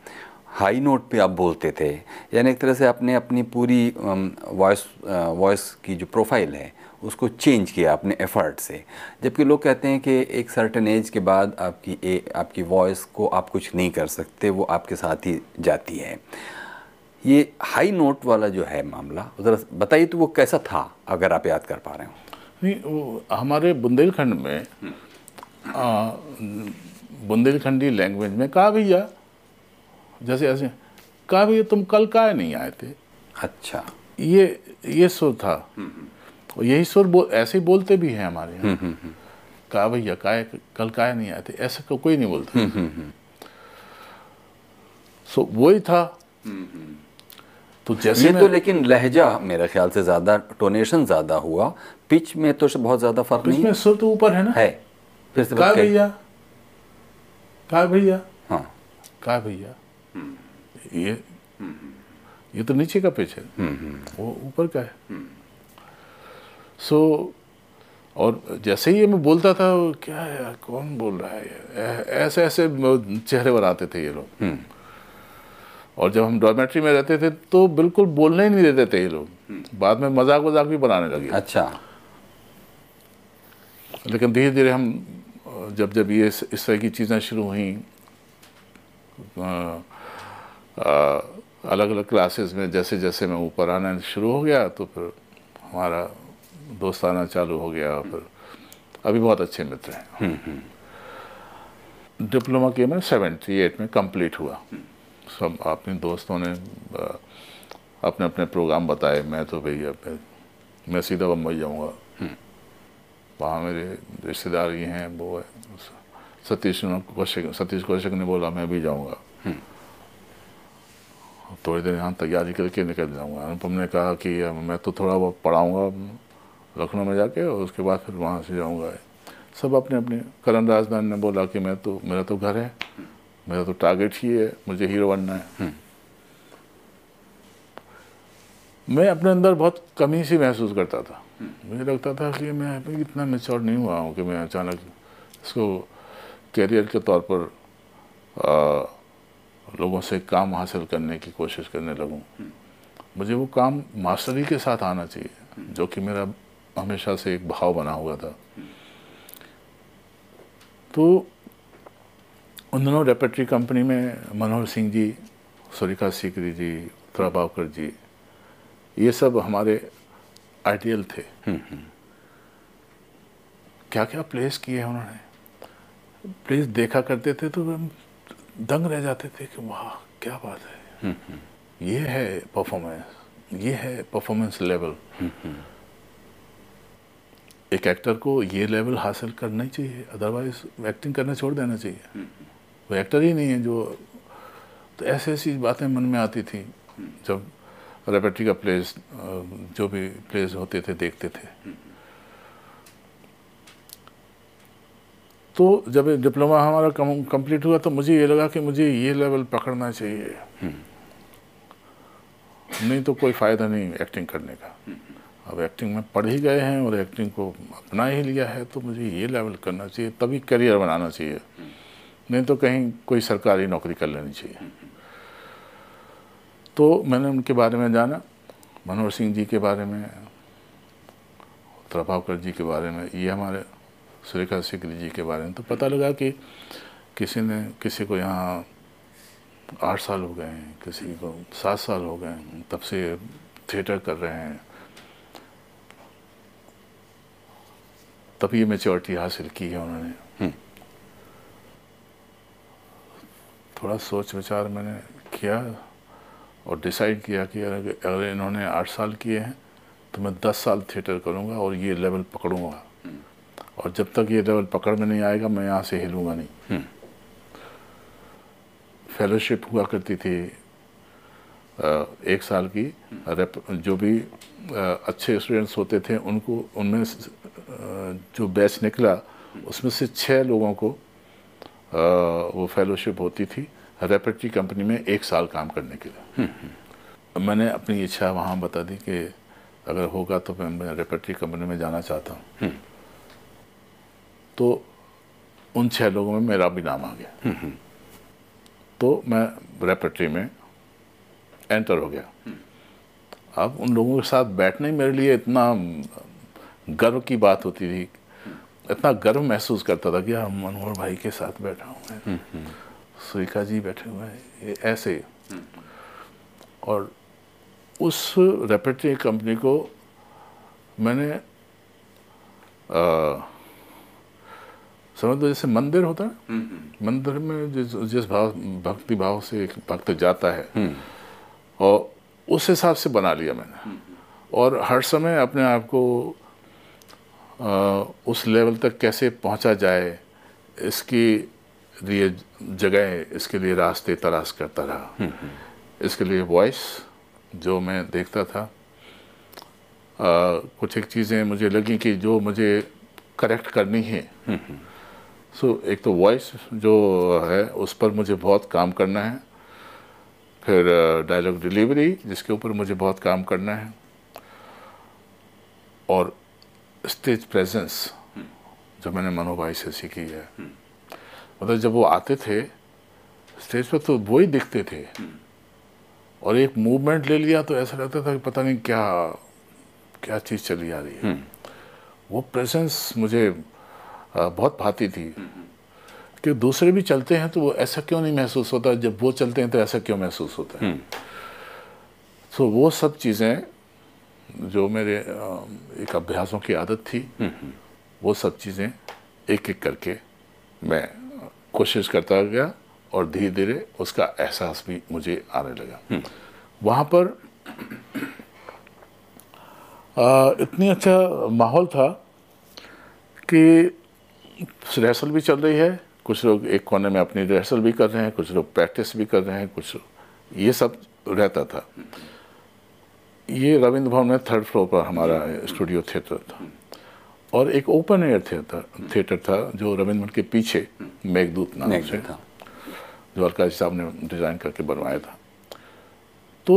हाई नोट पे आप बोलते थे यानी एक तरह से आपने अपनी पूरी वॉइस वॉइस की जो प्रोफ़ाइल है उसको चेंज किया अपने एफर्ट से। जबकि लोग कहते हैं कि एक सर्टन एज के बाद आपकी ए, आपकी वॉइस को आप कुछ नहीं कर सकते वो आपके साथ ही जाती है। ये हाई नोट वाला जो है मामला ज़रा बताइए तो वो कैसा था अगर आप याद कर पा रहे हो? नहीं वो हमारे बुंदेलखंड में बुंदेलखंडी लैंग्वेज में कहा भैया? जैसे ऐसे कहा भैया तुम कल काय नहीं आए थे? अच्छा। ये ये सुर था। और यही सुर बोल ऐसे ही बोलते भी हैं हमारे यहाँ। कहा भैया काय कल काय नहीं आए थे? ऐसा को, कोई नहीं बोलता। सो वही था। तो जैसे ये तो लेकिन लहजा मेरे ख्याल से ज़्यादा टोनेशन ज़्यादा हुआ। पिच में तो बहुत ज़्यादा फ़र्क नहीं। में सुर तो ऊपर है ना? है। फिर से का भैया? का भैया? हाँ। का भैया? ये ये तो नीचे का पिच है। वो ऊपर का है। सो और जैसे ही मैं बोलता था क्या है कौन बोल रहा है? ऐसे ऐसे चेहरे बनाते थे ये लोग। और जब हम डॉर्मेट्री में रहते थे तो बिल्कुल बोलने ही नहीं देते थे ये लोग। बाद में मज़ाक वजाक भी बनाने लगे। अच्छा। लेकिन धीरे धीरे हम जब जब ये इस तरह की चीज़ें शुरू हुई अलग अलग क्लासेस में जैसे जैसे मैं ऊपर आना शुरू हो गया तो फिर हमारा दोस्त आना चालू हो गया फिर अभी बहुत अच्छे मित्र हैं। डिप्लोमा किया मैं सेवेंटी एट में कंप्लीट हुआ। सब अपने दोस्तों ने अपने अपने प्रोग्राम बताए। मैं तो भैया मैं, मैं सीधा बम्बई जाऊँगा। वहाँ मेरे रिश्तेदार ये हैं वो है सतीश कौशिक सतीश कौशिक ने बोला मैं भी जाऊँगा। थोड़ी देर यहाँ तैयारी करके निकल जाऊँगा। अनुपम ने कहा कि मैं तो थोड़ा बहुत पढ़ाऊँगा लखनऊ में जाके और उसके बाद फिर वहाँ से जाऊँगा। सब अपने अपने करण राजदान ने बोला कि मैं तो मेरा तो घर है। मेरा तो टारगेट ही है मुझे हीरो बनना है। मैं अपने अंदर बहुत कमी सी महसूस करता था। मुझे लगता था कि मैं इतना मेच्योर नहीं हुआ हूँ कि मैं अचानक इसको कैरियर के तौर पर आ, लोगों से काम हासिल करने की कोशिश करने लगूँ। मुझे वो काम मास्टरी के साथ आना चाहिए जो कि मेरा हमेशा से एक भाव बना हुआ था। तो उन दिनों रेपेटरी कंपनी में मनोहर सिंह जी सुरिका सीकरी जी प्रभावकर जी ये सब हमारे आइडियल थे। क्या क्या प्लेस किए हैं उन्होंने? प्लेस देखा करते थे तो हम दंग रह जाते थे कि वाह क्या बात है। ये है परफॉर्मेंस ये है परफॉर्मेंस लेवल एक एक्टर को ये लेवल हासिल करना ही चाहिए अदरवाइज़ एक्टिंग करना छोड़ देना चाहिए। वो एक्टर ही नहीं है जो तो ऐसी ऐसी बातें मन में आती थी, जब रेपेटरी का प्लेस जो भी प्लेस होते थे, देखते थे। तो जब डिप्लोमा हमारा कंप्लीट हुआ तो मुझे ये लगा कि मुझे ये लेवल पकड़ना चाहिए। नहीं तो कोई फ़ायदा नहीं एक्टिंग करने का। अब एक्टिंग में पढ़ ही गए हैं और एक्टिंग को अपना ही लिया है तो मुझे ये लेवल करना चाहिए, तभी करियर बनाना चाहिए। नहीं तो कहीं कोई सरकारी नौकरी कर लेनी चाहिए। तो मैंने उनके बारे में जाना, मनोहर सिंह जी के बारे में प्रभावकर जी के बारे में, ये हमारे सुरेखा सिकरी जी के बारे में तो पता लगा कि किसी ने, किसी को यहाँ आठ साल हो गए हैं, किसी को सात साल हो गए हैं, तब से थिएटर कर रहे हैं। तब ये मेच्योरिटी हासिल की है उन्होंने। थोड़ा सोच विचार मैंने किया और डिसाइड किया कि अगर इन्होंने आठ साल किए हैं तो मैं दस साल थिएटर करूँगा और ये लेवल पकड़ूँगा। और जब तक ये लेवल पकड़ में नहीं आएगा मैं यहाँ से हिलूँगा नहीं। फेलोशिप हुआ करती थी एक साल की। जो भी अच्छे स्टूडेंट्स होते थे उनको उनमें जो बैच निकला उसमें से छः लोगों को वो फेलोशिप होती थी रेपेटरी कंपनी में एक साल काम करने के लिए। मैंने अपनी इच्छा वहाँ बता दी कि अगर होगा तो मैं, रेपेटरी कंपनी में जाना चाहता हूँ। तो उन छह लोगों में मेरा भी नाम आ गया। तो मैं रेपेटरी में एंटर हो गया। अब उन लोगों के साथ बैठने मेरे लिए इतना गर्व की बात होती थी इतना गर्व महसूस करता था कि यार मनोहर भाई के साथ बैठा हूँ मैं। सुरिका जी बैठे हुए हैं ऐसे। और उस रेपेटरी कंपनी को मैंने समझ लो जैसे मंदिर होता है मंदिर में जिस जिस भाव भक्ति भाव से एक भक्त जाता है और उस हिसाब से बना लिया मैंने। और हर समय अपने आप को उस लेवल तक कैसे पहुँचा जाए इसकी लिए जगह इसके लिए रास्ते तलाश करता रहा। इसके लिए वॉइस जो मैं देखता था। आ, कुछ एक चीज़ें मुझे लगी कि जो मुझे करेक्ट करनी है। सो so, एक तो वॉइस जो है उस पर मुझे बहुत काम करना है। फिर डायलॉग डिलीवरी जिसके ऊपर मुझे बहुत काम करना है। और स्टेज प्रेजेंस जो मैंने मनो भाई से सीखी है। मतलब जब वो आते थे स्टेज पर तो वो ही दिखते थे। और एक मूवमेंट ले लिया तो ऐसा लगता था कि पता नहीं क्या क्या चीज़ चली आ रही है। वो प्रेजेंस मुझे बहुत भाती थी। कि दूसरे भी चलते हैं तो वो ऐसा क्यों नहीं महसूस होता? जब वो चलते हैं तो ऐसा क्यों महसूस होता है? तो वो सब चीज़ें जो मेरे एक अभ्यासों की आदत थी वो सब चीज़ें एक एक करके मैं कोशिश करता गया और धीरे धीरे उसका एहसास भी मुझे आने लगा। वहाँ पर आ, इतनी अच्छा माहौल था कि रिहर्सल भी चल रही है कुछ लोग एक कोने में अपनी रिहर्सल भी कर रहे हैं कुछ लोग प्रैक्टिस भी कर रहे हैं कुछ ये सब रहता था। ये रविंद्र भवन में थर्ड फ्लोर पर हमारा स्टूडियो थिएटर था। और एक ओपन एयर थिएटर थिएटर था जो रविंद्र भवन के पीछे मेघदूत नाम से था। जो अलका साहब ने डिज़ाइन करके बनवाया था। तो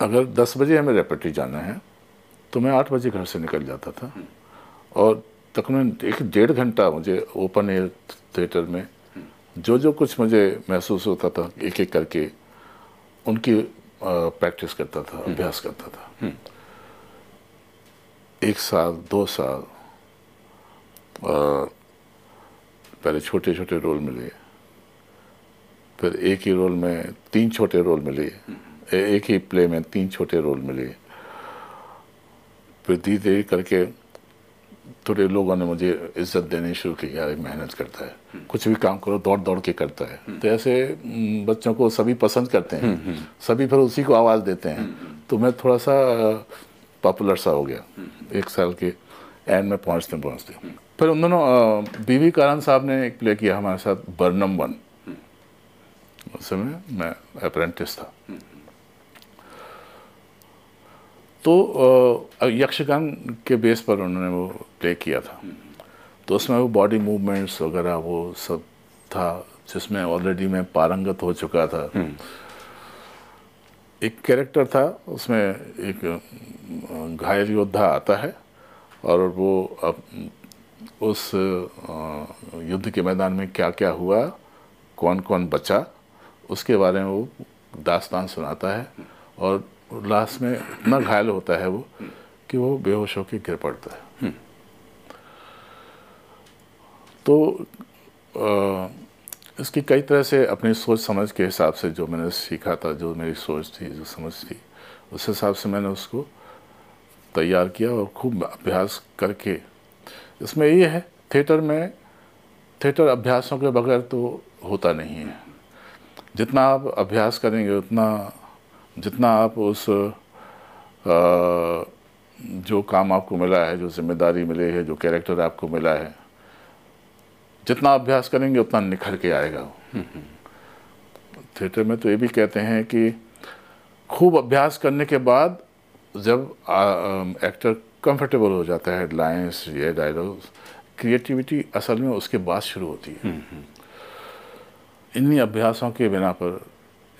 अगर 10 बजे हमें रेपटी जाना है तो मैं आठ बजे घर से निकल जाता था। और तकरीबन एक डेढ़ घंटा मुझे ओपन एयर थिएटर में जो जो कुछ मुझे महसूस होता था एक एक करके उनकी प्रैक्टिस करता था अभ्यास करता था। एक साल दो साल पहले छोटे छोटे रोल मिले फिर एक ही रोल में तीन छोटे रोल मिले एक ही प्ले में तीन छोटे रोल मिले। फिर धीरे धीरे करके थोड़े लोगों ने मुझे इज़्ज़त देनी शुरू की यार मेहनत करता है। कुछ भी काम करो दौड़ दौड़ के करता है। तो ऐसे बच्चों को सभी पसंद करते हैं। सभी फिर उसी को आवाज़ देते हैं। तो मैं थोड़ा सा पॉपुलर सा हो गया। एक साल के एंड में पहुँचते पहुँचते। फिर उन दोनों बीवी कारण साहब ने एक प्ले किया हमारे साथ बर्नम वन उस समय मैं अप्रेंटिस था। तो यक्षगान के बेस पर उन्होंने वो प्ले किया था। तो उसमें वो बॉडी मूवमेंट्स वगैरह वो सब था जिसमें ऑलरेडी मैं पारंगत हो चुका था। एक कैरेक्टर था उसमें एक घायल योद्धा आता है और वो अब उस युद्ध के मैदान में क्या क्या हुआ कौन कौन बचा उसके बारे में वो दास्तान सुनाता है। और लास्ट में इतना घायल होता है वो कि वो बेहोश होकर गिर पड़ता है। तो आ, इसकी कई तरह से अपनी सोच समझ के हिसाब से जो मैंने सीखा था जो मेरी सोच थी जो समझ थी उस हिसाब से मैंने उसको तैयार किया और खूब अभ्यास करके। इसमें ये है थिएटर में थिएटर अभ्यासों के बगैर तो होता नहीं है। जितना आप अभ्यास करेंगे उतना जितना आप उस आ, जो काम आपको मिला है जो ज़िम्मेदारी मिली है जो कैरेक्टर आपको मिला है जितना अभ्यास करेंगे उतना निखर के आएगा वो। थिएटर में तो ये भी कहते हैं कि खूब अभ्यास करने के बाद जब एक्टर कंफर्टेबल हो जाता है लाइंस ये डायलॉग्स क्रिएटिविटी असल में उसके बाद शुरू होती है। इन्हीं अभ्यासों के बिना पर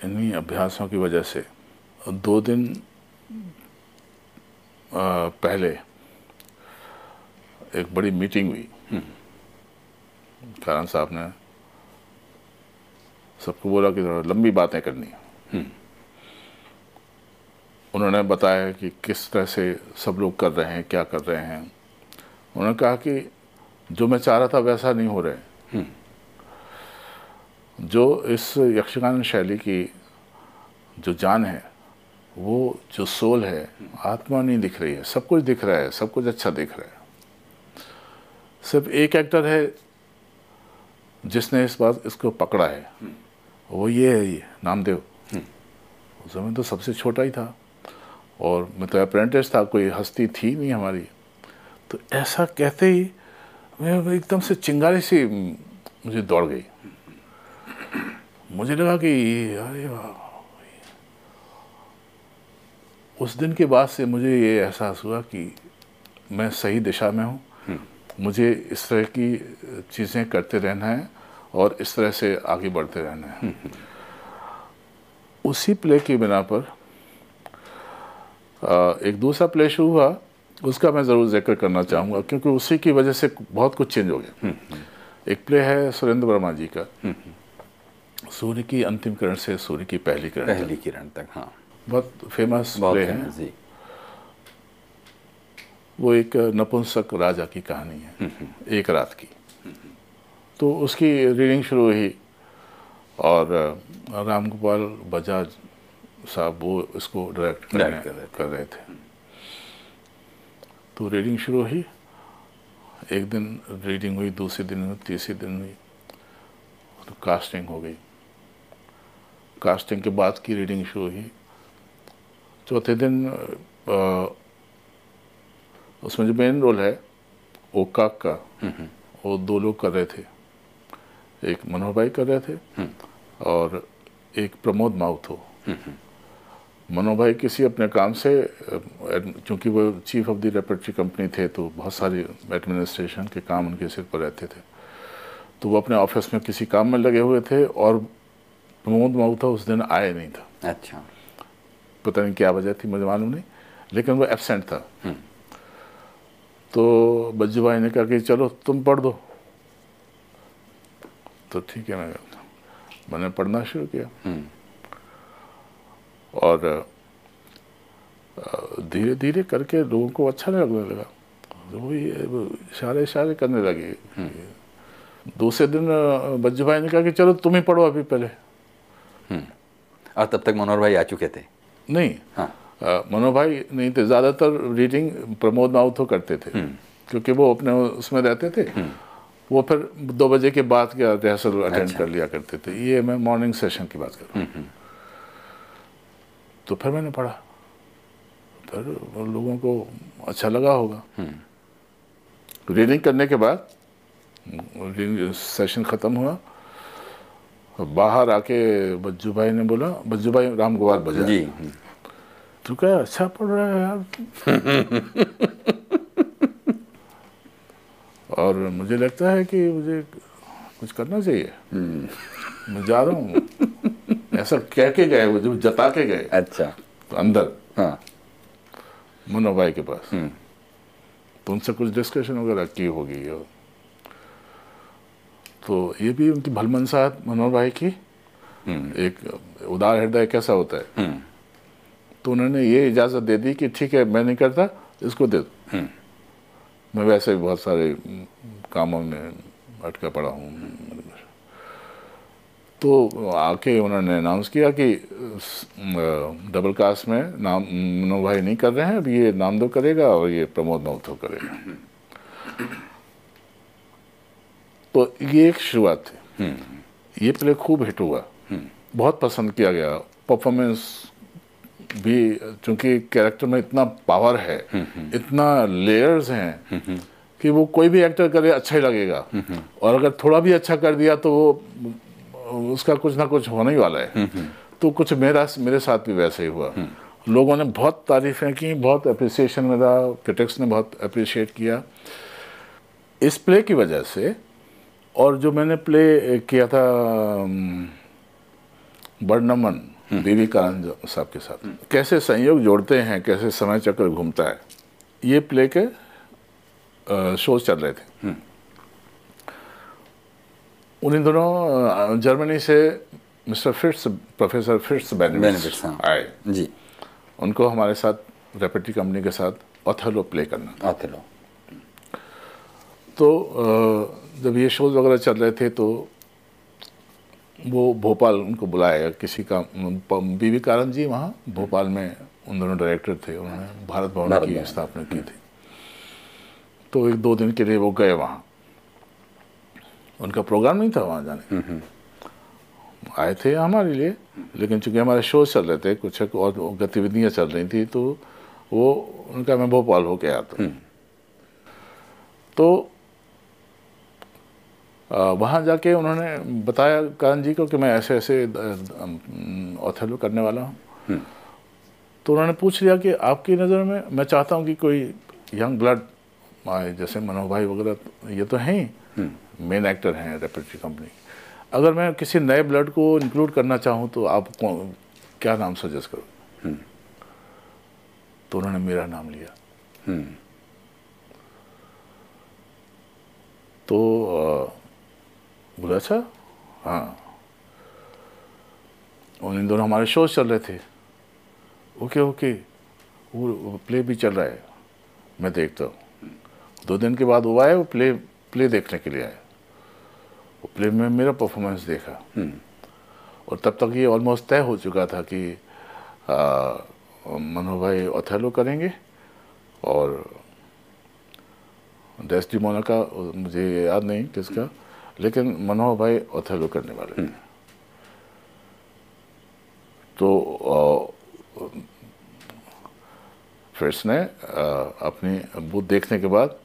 इन्हीं अभ्यासों की वजह से दो दिन पहले एक बड़ी मीटिंग हुई। कारण साहब ने सबको बोला कि थोड़ा लंबी बातें करनी है। उन्होंने बताया कि किस तरह से सब लोग कर रहे हैं क्या कर रहे हैं। उन्होंने कहा कि जो मैं चाह रहा था वैसा नहीं हो रहे जो इस यक्षगान शैली की जो जान है वो जो सोल है, आत्मा नहीं दिख रही है। सब कुछ दिख रहा है, सब कुछ अच्छा दिख रहा है। सिर्फ़ एक एक्टर है जिसने इस बात, इसको पकड़ा है। वो ये है, ये, नामदेव। उस समय तो सबसे छोटा ही था। और मैं तो अप्रेंटिस था, कोई हस्ती थी नहीं हमारी। तो ऐसा कहते ही मैं एकदम से चिंगारी सी, मुझे दौड़ गई। मुझे लगा कि, अरे वाह उस दिन के बाद से मुझे ये एहसास हुआ कि मैं सही दिशा में हूँ। मुझे इस तरह की चीज़ें करते रहना है और इस तरह से आगे बढ़ते रहना है। उसी प्ले की बिना पर एक दूसरा प्ले शुरू हुआ उसका मैं ज़रूर ज़िक्र करना चाहूँगा क्योंकि उसी की वजह से बहुत कुछ चेंज हो गया। एक प्ले है सुरेंद्र वर्मा जी का। सूर्य की अंतिम किरण से सूर्य की पहली किरण पहली किरण तक हाँ। बहुत फ़ेमस प्ले है। जी। वो एक नपुंसक राजा की कहानी है हम्म, हम्म। एक रात की। तो उसकी रीडिंग शुरू हुई और राम गोपाल बजाज साहब वो इसको डायरेक्ट कर, कर, रहे कर रहे थे। तो रीडिंग शुरू हुई एक दिन रीडिंग हुई दूसरे दिन हुई तीसरे दिन हुई तो कास्टिंग हो गई। कास्टिंग के बाद की रीडिंग शुरू हुई। चौथे दिन आ, उसमें जो मेन रोल है ओकाक का। वो दो लोग कर रहे थे। एक मनोहर भाई कर रहे थे और एक प्रमोद माउथो मनोहर भाई किसी अपने काम से क्योंकि वो chief of the repertory company थे तो बहुत सारी एडमिनिस्ट्रेशन के काम उनके सिर पर रहते थे। तो वो अपने ऑफ़िस में किसी काम में लगे हुए थे और प्रमोद माउथा उस दिन आए नहीं था। अच्छा। पता नहीं क्या वजह थी मुझे मालूम नहीं लेकिन वो एबसेंट था। तो बज्जू भाई ने कहा कि चलो तुम पढ़ दो। तो ठीक है मैं मैंने पढ़ना शुरू किया। और धीरे धीरे करके लोगों को अच्छा नहीं लगने लगा। तो वो इशारे इशारे करने लगे। दूसरे दिन बज्जू भाई ने कहा कि चलो तुम ही पढ़ो अभी पहले। और तब तक मनोहर भाई आ चुके थे? नहीं। हाँ। मनोहर भाई नहीं थे। ज़्यादातर रीडिंग प्रमोद माउथो करते थे। क्योंकि वो अपने उसमें रहते थे। वो फिर दो बजे के बाद क्या रिहर्सल अटेंड अच्छा। कर लिया करते थे। ये मैं मॉर्निंग सेशन की बात कर रहा हूँ। तो फिर मैंने पढ़ा। फिर लोगों को अच्छा लगा होगा। रीडिंग करने के बाद सेशन ख़त्म हुआ। बाहर आके बज्जू भाई ने बोला बज्जू भाई राम गोपाल बजा जी। तू क्या अच्छा पढ़ रहा है यार? और मुझे लगता है कि मुझे कुछ करना चाहिए। मैं जा रहा हूँ। ऐसा कह के गए वो जो जता के गए। अच्छा। तो अंदर। हाँ। मुन्ना भाई के पास। तो उनसे कुछ डिस्कशन वगैरह की होगी और तो ये भी उनकी भलमनसा मनोहर भाई की। एक उदार हृदय कैसा होता है। तो उन्होंने ये इजाज़त दे दी कि ठीक है मैं नहीं करता इसको दे दो। मैं वैसे भी बहुत सारे कामों में अटका पड़ा हूँ। तो आके उन्होंने अनाउंस किया कि डबल कास्ट में नाम मनोहर भाई नहीं कर रहे हैं अब ये नाम दो करेगा और ये प्रमोद मौथो करेगा। तो ये एक शुरुआत थी। ये प्ले खूब हिट हुआ। बहुत पसंद किया गया। परफॉर्मेंस भी, चूँकि कैरेक्टर में इतना पावर है, इतना लेयर्स हैं कि वो कोई भी एक्टर करे अच्छा ही लगेगा। और अगर थोड़ा भी अच्छा कर दिया तो वो उसका कुछ ना कुछ होने ही वाला है। तो कुछ मेरा, मेरे साथ भी वैसे ही हुआ। लोगों ने बहुत तारीफें की, बहुत अप्रिसिएशन मेरा क्रिटिक्स ने बहुत अप्रिशिएट किया। इस प्ले की वजह से और जो मैंने प्ले किया था बर्नमन बीवी कानन साहब के साथ। कैसे संयोग जोड़ते हैं कैसे समय चक्र घूमता है ये प्ले के शोज़ चल रहे थे। उन्हीं दोनों जर्मनी से mister Fritz professor Fritz Bennewitz आए। जी। उनको हमारे साथ रेपेटी कंपनी के साथ ऑथेलो प्ले करना ऑथेलो तो जब ये शोज़ वगैरह चल रहे थे तो वो भोपाल उनको बुलाया किसी का बीवी कारण जी वहाँ भोपाल में उन दोनों डायरेक्टर थे उन्होंने भारत भवन की स्थापना की थी। तो एक दो दिन के लिए वो गए वहाँ। उनका प्रोग्राम नहीं था वहाँ जाने आए थे हमारे लिए लेकिन चूँकि हमारे शो चल रहे थे कुछ एक और गतिविधियाँ चल रही थी तो वो उनका मैं भोपाल होके आया था तो वहाँ जाके उन्होंने बताया करण जी को कि मैं ऐसे ऐसे ऑथेलो करने वाला हूँ। तो उन्होंने पूछ लिया कि आपकी नज़र में मैं चाहता हूँ कि कोई यंग ब्लड आए जैसे मनोहर भाई वगैरह ये तो हैं ही। मेन एक्टर हैं रेपरेटरी कंपनी। अगर मैं किसी नए ब्लड को इंक्लूड करना चाहूँ तो आप क्या नाम सजेस्ट करो? तो उन्होंने मेरा नाम लिया। तो बोला अच्छा? हाँ। और इन दोनों हमारे शोज़ चल रहे थे। Okay okay. वो प्ले भी चल रहा है। मैं देखता हूँ। दो दिन के बाद वो आए वो प्ले प्ले देखने के लिए आए वो प्ले में मेरा परफॉर्मेंस देखा। और तब तक ये ऑलमोस्ट तय हो चुका था कि मनोहर भाई ओथेलो करेंगे और डेस्टिमोना का मुझे याद नहीं किसका। लेकिन मनोहर भाई ओथेलो करने वाले थे तो अ, ने अपनी बूथ देखने के बाद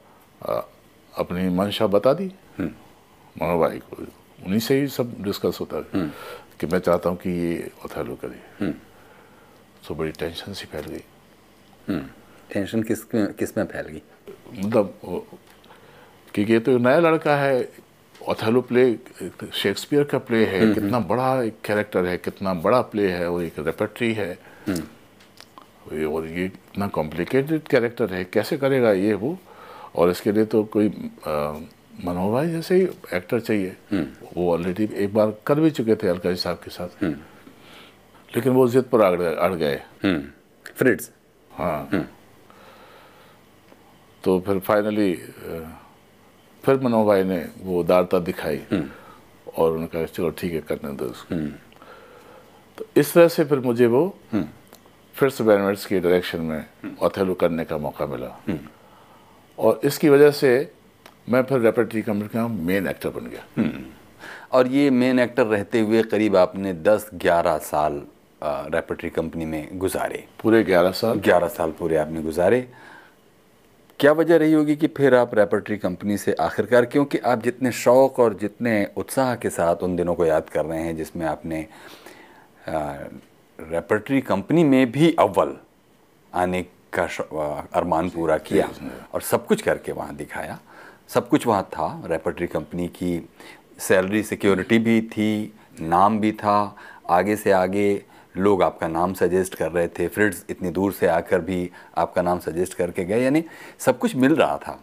अपनी मंशा बता दी। मनोहर भाई को। उन्हीं से ही सब डिस्कस होता है कि मैं चाहता हूँ कि ये ओथेलो करे। तो बड़ी टेंशन सी फैल गई। हम्म, टेंशन किस किसमें फैल गई? मतलब क्योंकि ये तो नया लड़का है ओथेलो प्ले शेक्सपियर का प्ले है हम्म, कितना बड़ा एक कैरेक्टर है कितना बड़ा प्ले है और एक रेपेट्री है। ये- और ये इतना कॉम्प्लिकेटेड कैरेक्टर है कैसे करेगा ये वो? और इसके लिए तो कोई मनोहर भाई जैसे ही एक्टर चाहिए। वो ऑलरेडी एक बार कर भी चुके थे अलका साहब के साथ। लेकिन वो जिद पर अड़ गए। फ्रिट्स हाँ। तो फिर फाइनली फिर मनोहर भाई ने वो उदारता दिखाई और उन्होंने कहा चलो ठीक है करने दो उसको। तो इस तरह से फिर मुझे वो फिर से बैनवर्ड्स की डायरेक्शन में ओथेलो करने का मौका मिला। और इसकी वजह से मैं फिर रेपेट्री कंपनी का मेन एक्टर बन गया। और ये मेन एक्टर रहते हुए करीब आपने 10-11 साल रेपेटरी कंपनी में गुजारे। पूरे 11 साल। 11 साल पूरे आपने गुजारे। क्या वजह रही होगी कि फिर आप रेपेटरी कंपनी से आखिरकार? क्योंकि आप जितने शौक और जितने उत्साह के साथ उन दिनों को याद कर रहे हैं जिसमें आपने रेपेटरी कंपनी में भी अव्वल आने का अरमान पूरा किया और सब कुछ करके वहाँ दिखाया। सब कुछ वहाँ था। रेपेटरी कंपनी की सैलरी सिक्योरिटी भी थी नाम भी था। आगे से आगे लोग आपका नाम सजेस्ट कर रहे थे फ्रेंड्स इतनी दूर से आकर भी आपका नाम सजेस्ट करके गए यानी सब कुछ मिल रहा था।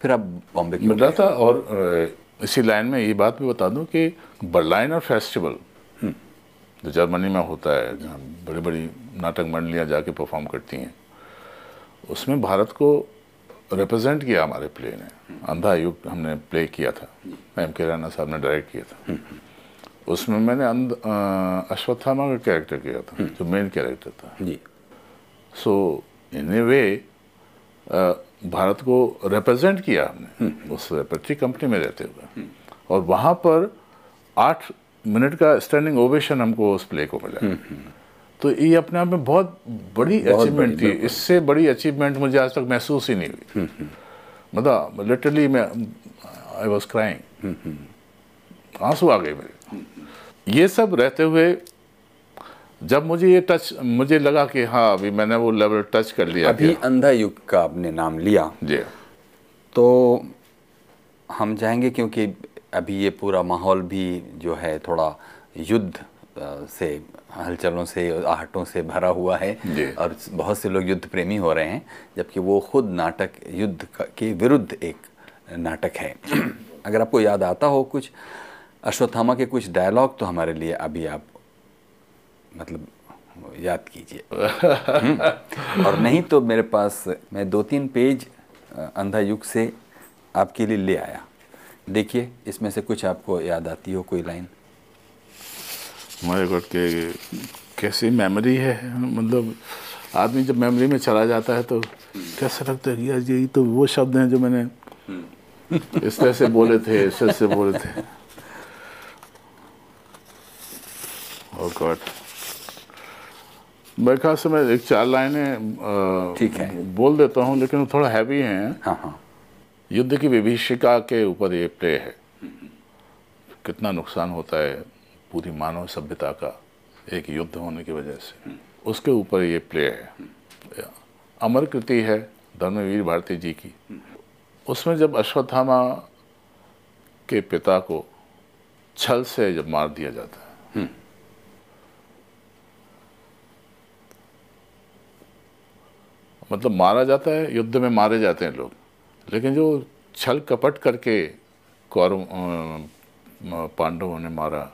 फिर आप बॉम्बे मिल रहा था और इसी लाइन में ये बात भी बता दूँ कि बर्लाइनर फेस्टिवल जो जर्मनी में होता है जहाँ बड़ी बड़ी नाटक मंडलियाँ जाके परफॉर्म करती हैं उसमें भारत को रिप्रेजेंट किया हमारे प्ले ने। अंधा युग हमने प्ले किया था। एम के राणा साहब ने डायरेक्ट किया था। उसमें मैंने अंध अश्वत्थामा का कैरेक्टर किया था जो मेन कैरेक्टर था। जी। सो इन ए वे भारत को रिप्रेजेंट किया हमने उस रेपेट्री कंपनी में रहते हुए। और वहाँ पर आठ मिनट का स्टैंडिंग ओवेशन हमको उस प्ले को मिला। तो ये अपने आप में बहुत बड़ी अचीवमेंट थी। इससे बड़ी अचीवमेंट मुझे आज तक महसूस ही नहीं हुई। मतलब लिटरली मैं आई वॉज़ क्राइंग आँसू आ गए मेरे। ये सब रहते हुए जब मुझे ये टच मुझे लगा कि हाँ अभी मैंने वो लेवल टच कर लिया अभी अंधा युग का आपने नाम लिया। जी। तो हम चाहेंगे क्योंकि अभी ये पूरा माहौल भी जो है थोड़ा युद्ध से हलचलों से आहटों से भरा हुआ है और बहुत से लोग युद्ध प्रेमी हो रहे हैं जबकि वो खुद नाटक युद्ध के विरुद्ध एक नाटक है। अगर आपको याद आता हो कुछ अश्वत्थामा के कुछ डायलॉग तो हमारे लिए अभी आप मतलब याद कीजिए। हम्म। और नहीं तो मेरे पास मैं दो तीन पेज अंधा युग से आपके लिए ले आया। देखिए इसमें से कुछ आपको याद आती हो कोई लाइन हमारे गॉड के कैसी मेमोरी है? मतलब आदमी जब मेमोरी में चला जाता है तो कैसा लगता है यार यही तो वो शब्द हैं जो मैंने इस तरह से बोले थे इस तरह से बोले थे और गॉड मेरे ख्याल से मैं एक चार लाइनें ठीक है। बोल देता हूँ लेकिन वो थोड़ा हैवी हैं। हाँ हाँ। युद्ध की विभीषिका के ऊपर ये प्ले है। कितना नुकसान होता है पूरी मानव सभ्यता का एक युद्ध होने की वजह से। उसके ऊपर ये प्ले है। अमर कृति है धर्मवीर भारती जी की। उसमें जब अश्वत्थामा के पिता को छल से जब मार दिया जाता है मतलब मारा जाता है युद्ध में मारे जाते हैं लोग। लेकिन जो छल कपट करके कौरव पांडवों ने मारा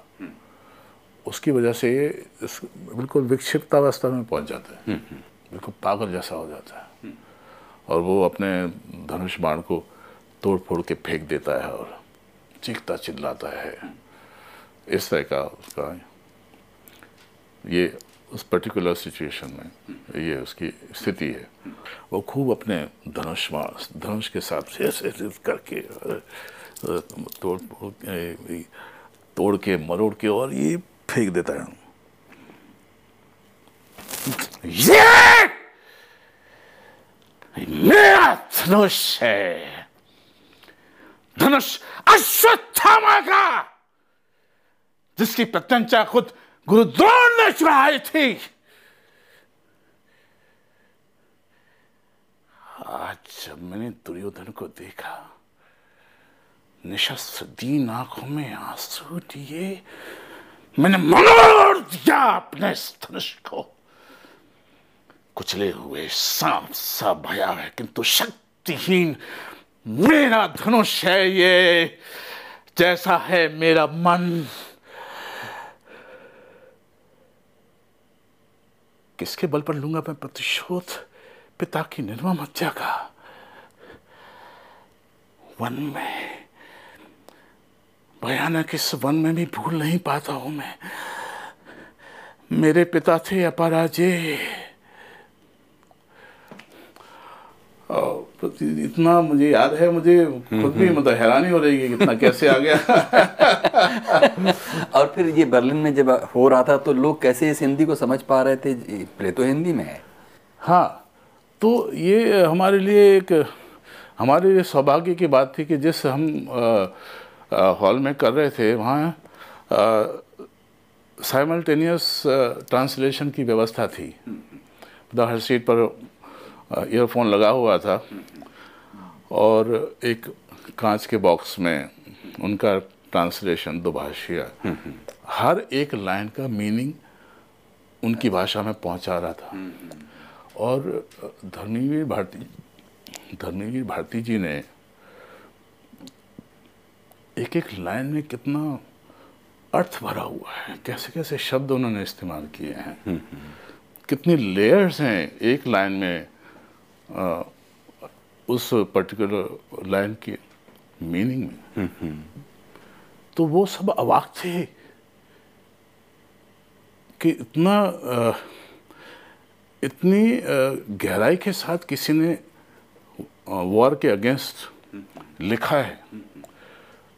उसकी वजह से बिल्कुल विक्षिप्तावस्था में पहुँच जाता है। बिल्कुल पागल जैसा हो जाता है। और वो अपने धनुष बाण को तोड़ फोड़ के फेंक देता है और चीखता चिल्लाता है। इस तरह का उसका ये उस पर्टिकुलर सिचुएशन में ये उसकी स्थिति है। वो खूब अपने धनुष धनुष के साथ ऐसे ऐसे करके तोड़ तोड़ के, मरोड़ के और ये फेंक देता है। ये मेरा धनुष है। धनुष अश्वत्थामा का, जिसकी प्रत्यंचा खुद गुरु द्रोण ने चुराई थी। आज जब मैंने दुर्योधन को देखा निशस्त्र दीन आँखों में आँसू दिए, मैंने मरोड़ दिया अपने धनुष को। कुचले हुए सांप सा भया है, किंतु शक्तिहीन मेरा धनुष है ये, जैसा है मेरा मन। किसके बल पर लूँगा मैं प्रतिशोध? पिता की निर्मम हत्या का वन में, भयानक इस वन में भी भूल नहीं पाता हूँ मैं। मेरे पिता थे अपराजय इतना मुझे याद है मुझे खुद भी मतलब हैरानी हो रही है इतना कैसे आ गया। और फिर ये बर्लिन में जब हो रहा था तो लोग कैसे इस हिंदी को समझ पा रहे थे? प्ले तो हिंदी में है। हाँ तो ये हमारे लिए एक हमारे लिए सौभाग्य की बात थी कि जिस हम हॉल में कर रहे थे वहाँ साइमल्टेनियस ट्रांसलेशन की व्यवस्था थी। हर सीट पर ईयरफोन लगा हुआ था और एक कांच के बॉक्स में उनका ट्रांसलेशन दो भाषिया। हर एक लाइन का मीनिंग उनकी भाषा में पहुँचा रहा था। और धर्मवीर भारती धर्मवीर भारती जी ने एक एक लाइन में कितना अर्थ भरा हुआ है। कैसे कैसे शब्द उन्होंने इस्तेमाल किए हैं। कितनी लेयर्स हैं एक लाइन में आ, उस पर्टिकुलर लाइन के मीनिंग में तो वो सब अवाक थे कि इतना आ, इतनी गहराई के साथ किसी ने वॉर के अगेंस्ट लिखा है।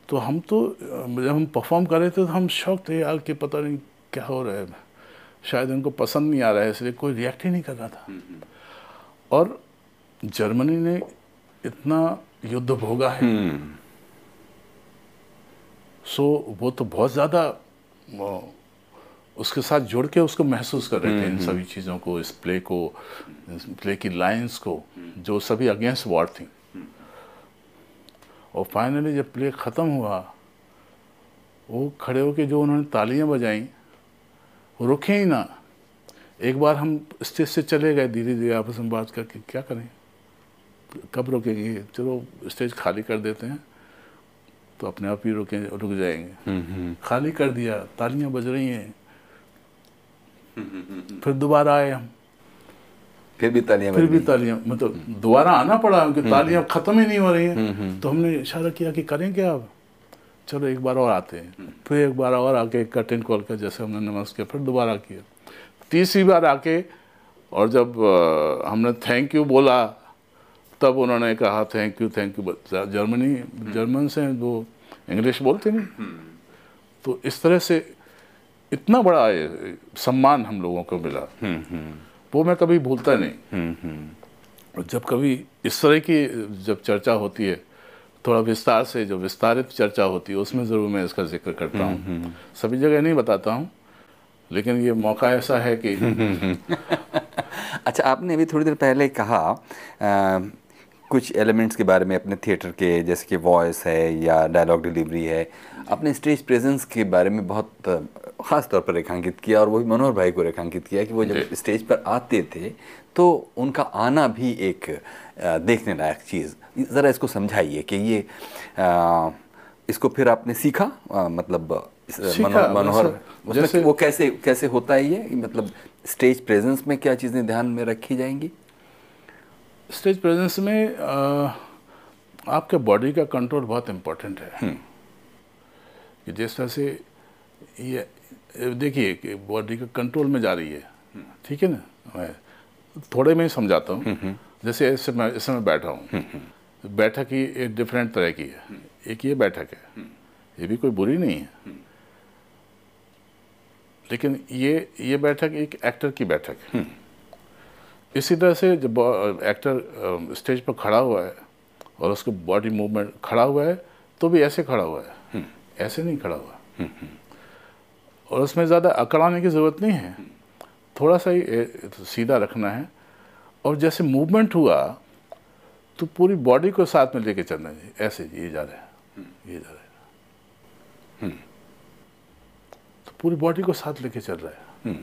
तो हम तो जब हम परफॉर्म कर रहे थे तो हम शौक थे यार कि पता नहीं क्या हो रहा है। शायद उनको पसंद नहीं आ रहा है इसलिए कोई रिएक्ट ही नहीं कर रहा था। और जर्मनी ने इतना युद्ध भोगा है। सो वो तो बहुत ज़्यादा उसके साथ जुड़ के उसको महसूस कर रहे थे इन सभी चीज़ों को इस प्ले को इस प्ले की लाइंस को जो सभी अगेंस्ट वॉर थी। और फाइनली जब प्ले ख़त्म हुआ वो खड़े होके जो उन्होंने तालियाँ बजाई रुके ही ना। एक बार हम स्टेज से चले गए धीरे धीरे आपस में बात करके क्या करें? कब रुकेंगे चलो स्टेज खाली कर देते हैं तो अपने आप ही रुके रुक जाएँगे। खाली कर दिया तालियाँ बज रही हैं। फिर दोबारा आए हम। फिर भी तालियाँ फिर भी तालियाँ मतलब दोबारा आना पड़ा क्योंकि तालियाँ खत्म ही नहीं हो रही हैं। तो हमने इशारा किया कि करें क्या अब? चलो एक बार और आते हैं। फिर एक बार और आके कर्टेन कॉल कर जैसे हमने नमस्कार किया फिर दोबारा किया। तीसरी बार आके और जब हमने थैंक यू बोला तब उन्होंने कहा thank you thank you Germany German से वो इंग्लिश बोलते नहीं। तो इस तरह से इतना बड़ा सम्मान हम लोगों को मिला। वो मैं कभी भूलता नहीं। और जब कभी इस तरह की जब चर्चा होती है थोड़ा विस्तार से जो विस्तारित चर्चा होती है उसमें ज़रूर मैं इसका ज़िक्र करता हूँ। सभी जगह नहीं बताता हूँ लेकिन ये मौका ऐसा है कि अच्छा आपने अभी थोड़ी देर पहले कहा आ, कुछ एलिमेंट्स के बारे में अपने थिएटर के जैसे कि वॉइस है या डायलॉग डिलीवरी है अपने स्टेज प्रेजेंस के बारे में बहुत ख़ास तौर पर रेखांकित किया और वही मनोहर भाई को रेखांकित किया कि वो जब स्टेज पर आते थे तो उनका आना भी एक देखने लायक चीज़। ज़रा इसको समझाइए कि ये आ, इसको फिर आपने सीखा? आ, मतलब मनोहर वो कैसे कैसे होता है ये? मतलब स्टेज प्रेजेंस में क्या चीज़ें ध्यान में रखी जाएँगी? स्टेज प्रेजेंस में आपके बॉडी का कंट्रोल बहुत इम्पोर्टेंट है। कि जिस तरह से ये देखिए कि बॉडी का कंट्रोल में जा रही है। ठीक है ना? मैं थोड़े में ही समझाता हूँ। जैसे ऐसे मैं इस समय बैठा हूँ। बैठक ही एक डिफरेंट तरह की है। एक ये बैठक है। ये भी कोई बुरी नहीं है। लेकिन ये ये बैठक एक एक्टर की बैठक है। इसी तरह से जब एक्टर स्टेज पर खड़ा हुआ है और उसको बॉडी मूवमेंट खड़ा हुआ है तो भी ऐसे खड़ा हुआ है। ऐसे नहीं खड़ा हुआ। और उसमें ज़्यादा अकड़ाने की ज़रूरत नहीं है। थोड़ा सा ही सीधा रखना है। और जैसे मूवमेंट हुआ तो पूरी बॉडी को साथ में लेके चलना है ऐसे ये जा रहा है। ये जा रहा है। तो पूरी बॉडी को साथ लेके चल रहा है।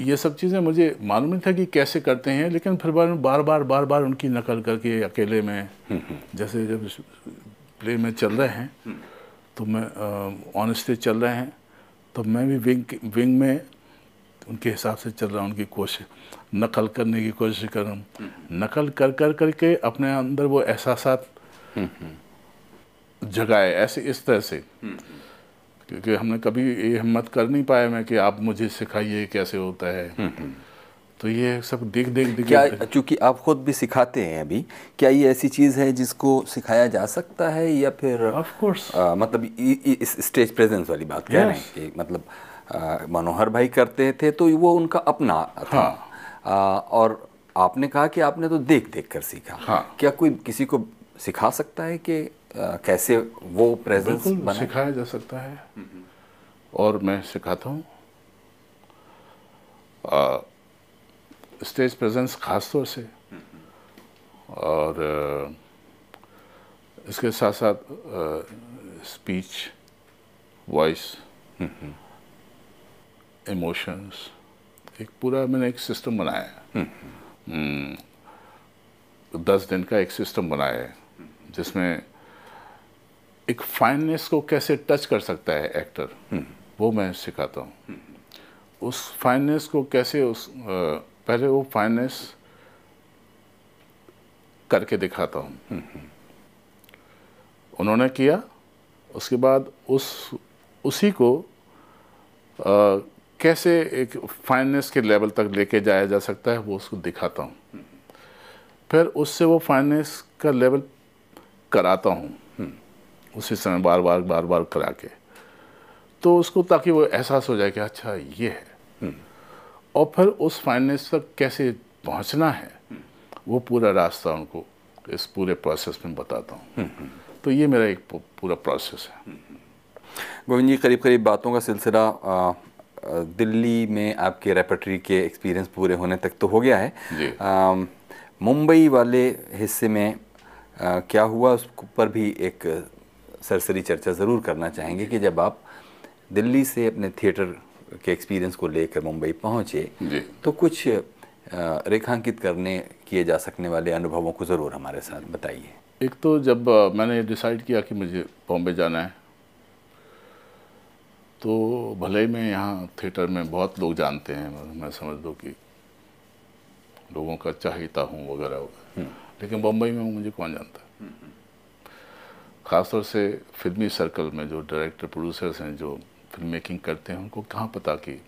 ये सब चीज़ें मुझे मालूम नहीं था कि कैसे करते हैं, लेकिन फिर बार बार बार बार बार उनकी नकल करके अकेले में, जैसे जब प्ले में चल रहे हैं तो मैं ऑन स्टेज चल रहे हैं तो मैं भी विंग विंग में उनके हिसाब से चल रहा हूँ, उनकी कोशिश, नकल करने की कोशिश कर रहा हूँ। नकल कर कर, करके अपने अंदर वो एहसास जगाए, ऐसे, इस तरह से। क्योंकि हमने कभी ये हिम्मत कर नहीं पाया मैं कि आप मुझे सिखाइए कैसे होता है। तो ये सब देख देख देख क्या चूँकि आप खुद भी सिखाते हैं अभी क्या ये ऐसी चीज़ है जिसको सिखाया जा सकता है या फिर ऑफ़ कोर्स मतलब इस स्टेज प्रेजेंस वाली बात कह रहे हैं कि मतलब आ, मनोहर भाई करते थे तो वो उनका अपना था। हाँ। आ, और आपने कहा कि आपने तो देख देख कर सीखा। हाँ। क्या कोई किसी को सिखा सकता है कि कैसे वो प्रेजेंस बना सिखाया जा सकता है। और मैं सिखाता हूँ। स्टेज प्रेजेंस खास तौर से। और इसके साथ साथ स्पीच वॉइस इमोशंस एक पूरा मैंने एक सिस्टम बनाया है। दस दिन का एक सिस्टम बनाया है जिसमें एक फाइननेस को कैसे टच कर सकता है एक्टर वो मैं सिखाता हूँ। उस फाइननेस को कैसे उस पहले वो फाइनेंस करके दिखाता हूँ। उन्होंने किया उसके बाद उस उसी को आ, कैसे एक फाइनेंस के लेवल तक लेके जाया जा सकता है वो उसको दिखाता हूँ। फिर उससे वो फाइनेंस का लेवल कराता हूँ। उसी समय बार बार बार बार करा के तो उसको ताकि वो एहसास हो जाए कि अच्छा ये है। और फिर उस फाइनेंस तक कैसे पहुँचना है वो पूरा रास्ता उनको इस पूरे प्रोसेस में बताता हूँ। तो ये मेरा एक पूरा प्रोसेस है। गोविंद जी करीब करीब बातों का सिलसिला दिल्ली में आपके रेपटरी के एक्सपीरियंस पूरे होने तक तो हो गया है। मुंबई वाले हिस्से में आ, क्या हुआ? उस पर भी एक सरसरी चर्चा ज़रूर करना चाहेंगे कि जब आप दिल्ली से अपने थिएटर के एक्सपीरियंस को लेकर मुंबई पहुँचे तो कुछ रेखांकित करने किए जा सकने वाले अनुभवों को ज़रूर हमारे साथ बताइए। एक तो जब मैंने डिसाइड किया कि मुझे बॉम्बे जाना है तो भले ही मैं यहाँ थिएटर में बहुत लोग जानते हैं मैं समझ दो कि लोगों का चाहिता हूँ वगैरह वगैरह। हम्म। लेकिन बम्बई में मुझे कौन जानता? है ख़ासतौर से फिल्मी सर्कल में जो डायरेक्टर प्रोड्यूसर्स हैं जो फ़िल्म मेकिंग करते हैं उनको कहाँ पता कि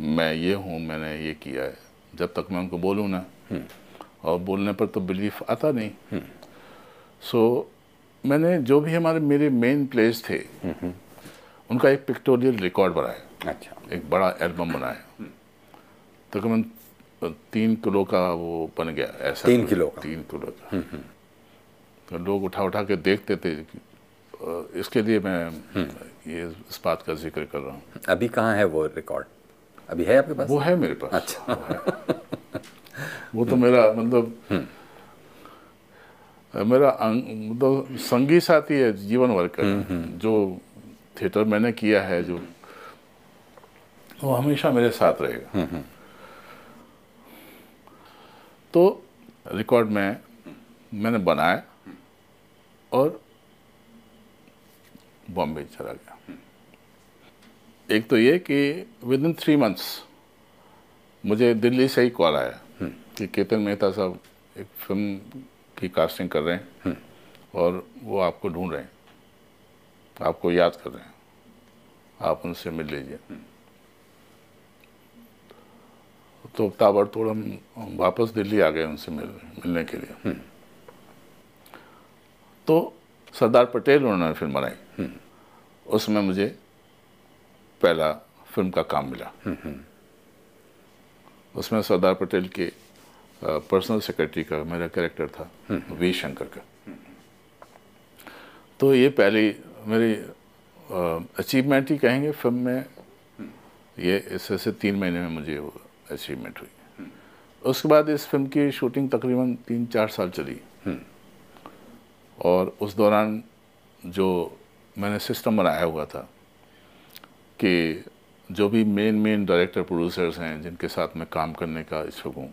मैं ये हूँ मैंने ये किया है? जब तक मैं उनको बोलूँ ना। और बोलने पर तो बिलीफ आता नहीं। सो so, मैंने जो भी हमारे मेरे मेन प्लेस थे उनका एक पिक्टोरियल रिकॉर्ड बनाया। अच्छा। एक बड़ा एल्बम बनाया। तकरीबन तो तीन किलो का वो बन गया ऐसा तीन किलो का। तीन किलो का। लोग उठा उठा के देखते थे इसके लिए मैं ये इस बात का ज़िक्र कर रहा हूँ। अभी कहाँ है वो रिकॉर्ड अभी है आपके पास? वो है मेरे पास। अच्छा। वो। वो तो मेरा मतलब मेरा मतलब संगी साथी है जीवन वर्ग का। जो थिएटर मैंने किया है जो वो हमेशा मेरे साथ रहेगा। तो रिकॉर्ड में मैंने बनाया। और बॉम्बे चला गया। एक तो ये कि विद इन थ्री मंथ्स मुझे दिल्ली से ही कॉल आया कि केतन मेहता साहब एक फ़िल्म की कास्टिंग कर रहे हैं और वो आपको ढूंढ रहे हैं। आपको याद कर रहे हैं। आप उनसे मिल लीजिए। तो ताबड़तोड़ हम वापस दिल्ली आ गए उनसे मिल, मिलने के लिए। तो सरदार पटेल उन्होंने फ़िल्म बनाई। उसमें मुझे पहला फ़िल्म का काम मिला। उसमें सरदार पटेल के पर्सनल सेक्रेटरी का मेरा कैरेक्टर था वी शंकर का। तो ये पहली मेरी अचीवमेंट ही कहेंगे फ़िल्म में। ये इससे से तीन महीने में मुझे वो अचीवमेंट हुई। उसके बाद इस फ़िल्म की शूटिंग तकरीबन तीन चार साल चली। और उस दौरान जो मैंने सिस्टम बनाया हुआ था कि जो भी मेन मेन डायरेक्टर प्रोड्यूसर्स हैं जिनके साथ मैं काम करने का इच्छुक हूँ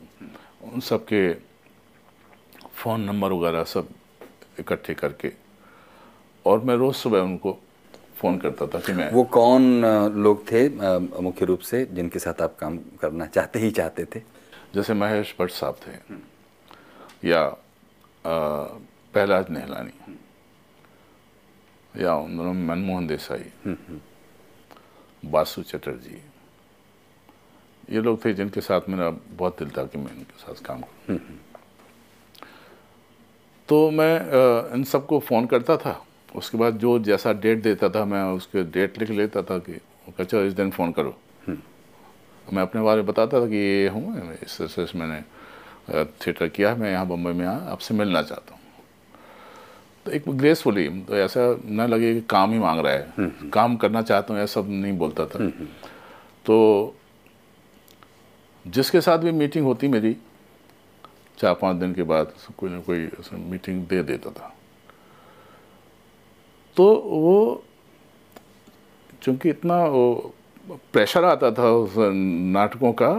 उन सब के फ़ोन नंबर वगैरह सब इकट्ठे करके और मैं रोज़ सुबह उनको फ़ोन करता था कि मैं वो कौन लोग थे मुख्य रूप से जिनके साथ आप काम करना चाहते ही चाहते थे? जैसे महेश भट्ट साहब थे या पहलाज नेहलानी या उन्होंने मनमोहन देसाई। बासु चटर्जी। ये लोग थे जिनके साथ मेरा बहुत दिल था कि मैं इनके साथ काम करूँ। तो मैं इन सबको फ़ोन करता था। उसके बाद जो जैसा डेट देता था मैं उसके डेट लिख लेता था कि अच्छा इस दिन फ़ोन करो। मैं अपने बारे में बताता था कि ये हूँ इस तरह से मैंने थिएटर किया है मैं यहाँ बम्बई में यहाँ आपसे मिलना चाहता हूँ। तो एक ग्रेसफुली तो ऐसा ना लगे कि काम ही मांग रहा है। काम करना चाहता हूँ ऐसा सब नहीं बोलता था। तो जिसके साथ भी मीटिंग होती मेरी चार पाँच दिन के बाद कोई ना कोई मीटिंग दे देता था। तो वो चूँकि इतना वो प्रेशर आता था उस नाटकों का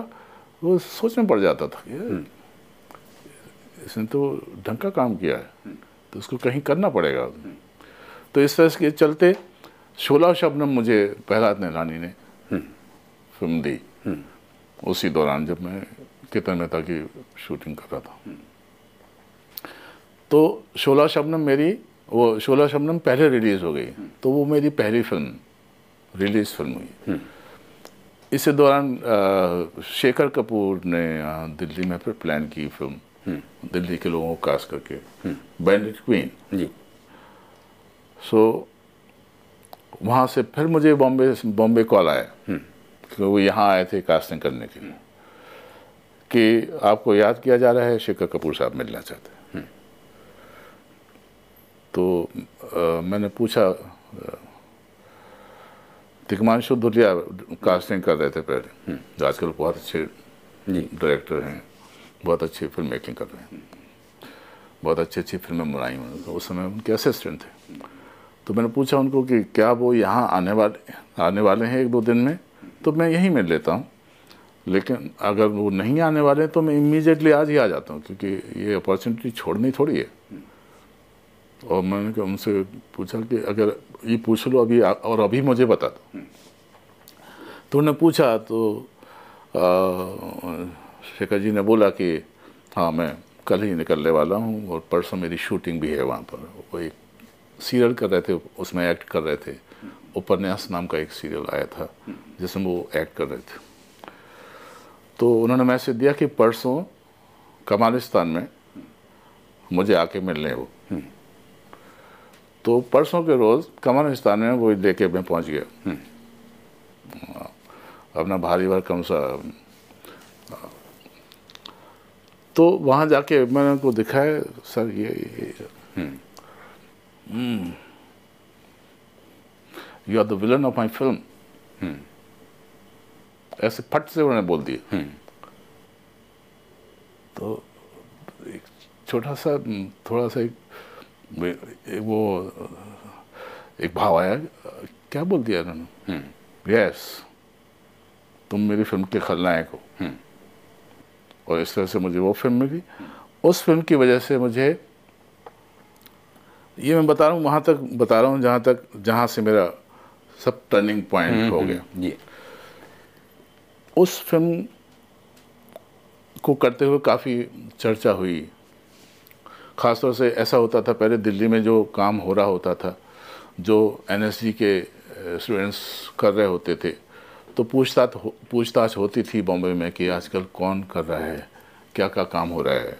वो सोच में पड़ जाता था कि इसने तो ढंग का काम किया है। तो उसको कहीं करना पड़ेगा। तो इस तरह के चलते शोला शबनम मुझे पहला रानी ने फ़िल्म दी। उसी दौरान जब मैं कितन मेहता की शूटिंग कर रहा था। तो शोला शबनम मेरी वो शोला शबनम पहले रिलीज़ हो गई। तो वो मेरी पहली फ़िल्म रिलीज़ फ़िल्म हुई। इसी दौरान शेखर कपूर ने दिल्ली में फिर प्लान की फ़िल्म। दिल्ली के लोगों को कास्ट करके। बैंडेड क्वीन जी। सो वहाँ से फिर मुझे बॉम्बे बॉम्बे कॉल आया। कि वो यहाँ आए थे कास्टिंग करने के लिए। कि आपको याद किया जा रहा है शेखर कपूर साहब मिलना चाहते हैं। तो आ, मैंने पूछा तिकमांशु दुलिया कास्टिंग कर रहे थे पहले। जो आजकल बहुत अच्छे डायरेक्टर हैं। बहुत अच्छी फ़िल्म मेकिंग कर रहे हैं। बहुत अच्छी अच्छी फ़िल्में बनाई उन्होंने तो उस समय उनके असिस्टेंट थे। तो मैंने पूछा उनको कि क्या वो यहाँ आने वाले आने वाले हैं एक दो दिन में? तो मैं यहीं मिल लेता हूँ। लेकिन अगर वो नहीं आने वाले तो मैं इमीजिएटली आज ही आ जाता हूँ, क्योंकि ये अपॉर्चुनिटी छोड़नी थोड़ी है। और मैंने उनसे पूछा कि अगर ये पूछ लो, अभी और अभी मुझे बता दो। तो उन्होंने पूछा तो शेखर जी ने बोला कि हाँ मैं कल ही निकलने वाला हूँ और परसों मेरी शूटिंग भी है वहाँ पर। वो एक सीरियल कर रहे थे उसमें एक्ट कर रहे थे। उपन्यास नाम का एक सीरियल आया था जिसमें वो एक्ट कर रहे थे। तो उन्होंने मैसेज दिया कि परसों कमालिस्तान में मुझे आके मिलने वो। तो परसों के रोज़ कमालिस्तान में वो लेके मैं पहुँच गया। अपना भारी कम सा तो वहाँ जाके मैंने उनको दिखाया सर ये, ये you. Are the villain of my film ऐसे फट से उन्होंने बोल दिया हम्म। तो एक छोटा सा थोड़ा सा एक, एक वो एक भाव आया क्या बोल दिया उन्होंने यस तुम मेरी फ़िल्म के खलनायक हो। और इस तरह से मुझे वो फ़िल्म मिली। उस फ़िल्म की वजह से मुझे ये मैं बता रहा हूँ वहाँ तक बता रहा हूँ जहाँ तक जहाँ से मेरा सब टर्निंग पॉइंट हो गया। जी। उस फ़िल्म को करते हुए काफ़ी चर्चा हुई। ख़ासतौर से ऐसा होता था पहले दिल्ली में जो काम हो रहा होता था जो एन के स्टूडेंट्स कर रहे होते थे तो पूछताछ हो, पूछताछ होती थी बॉम्बे में कि आजकल कौन कर रहा है? क्या क्या काम हो रहा है?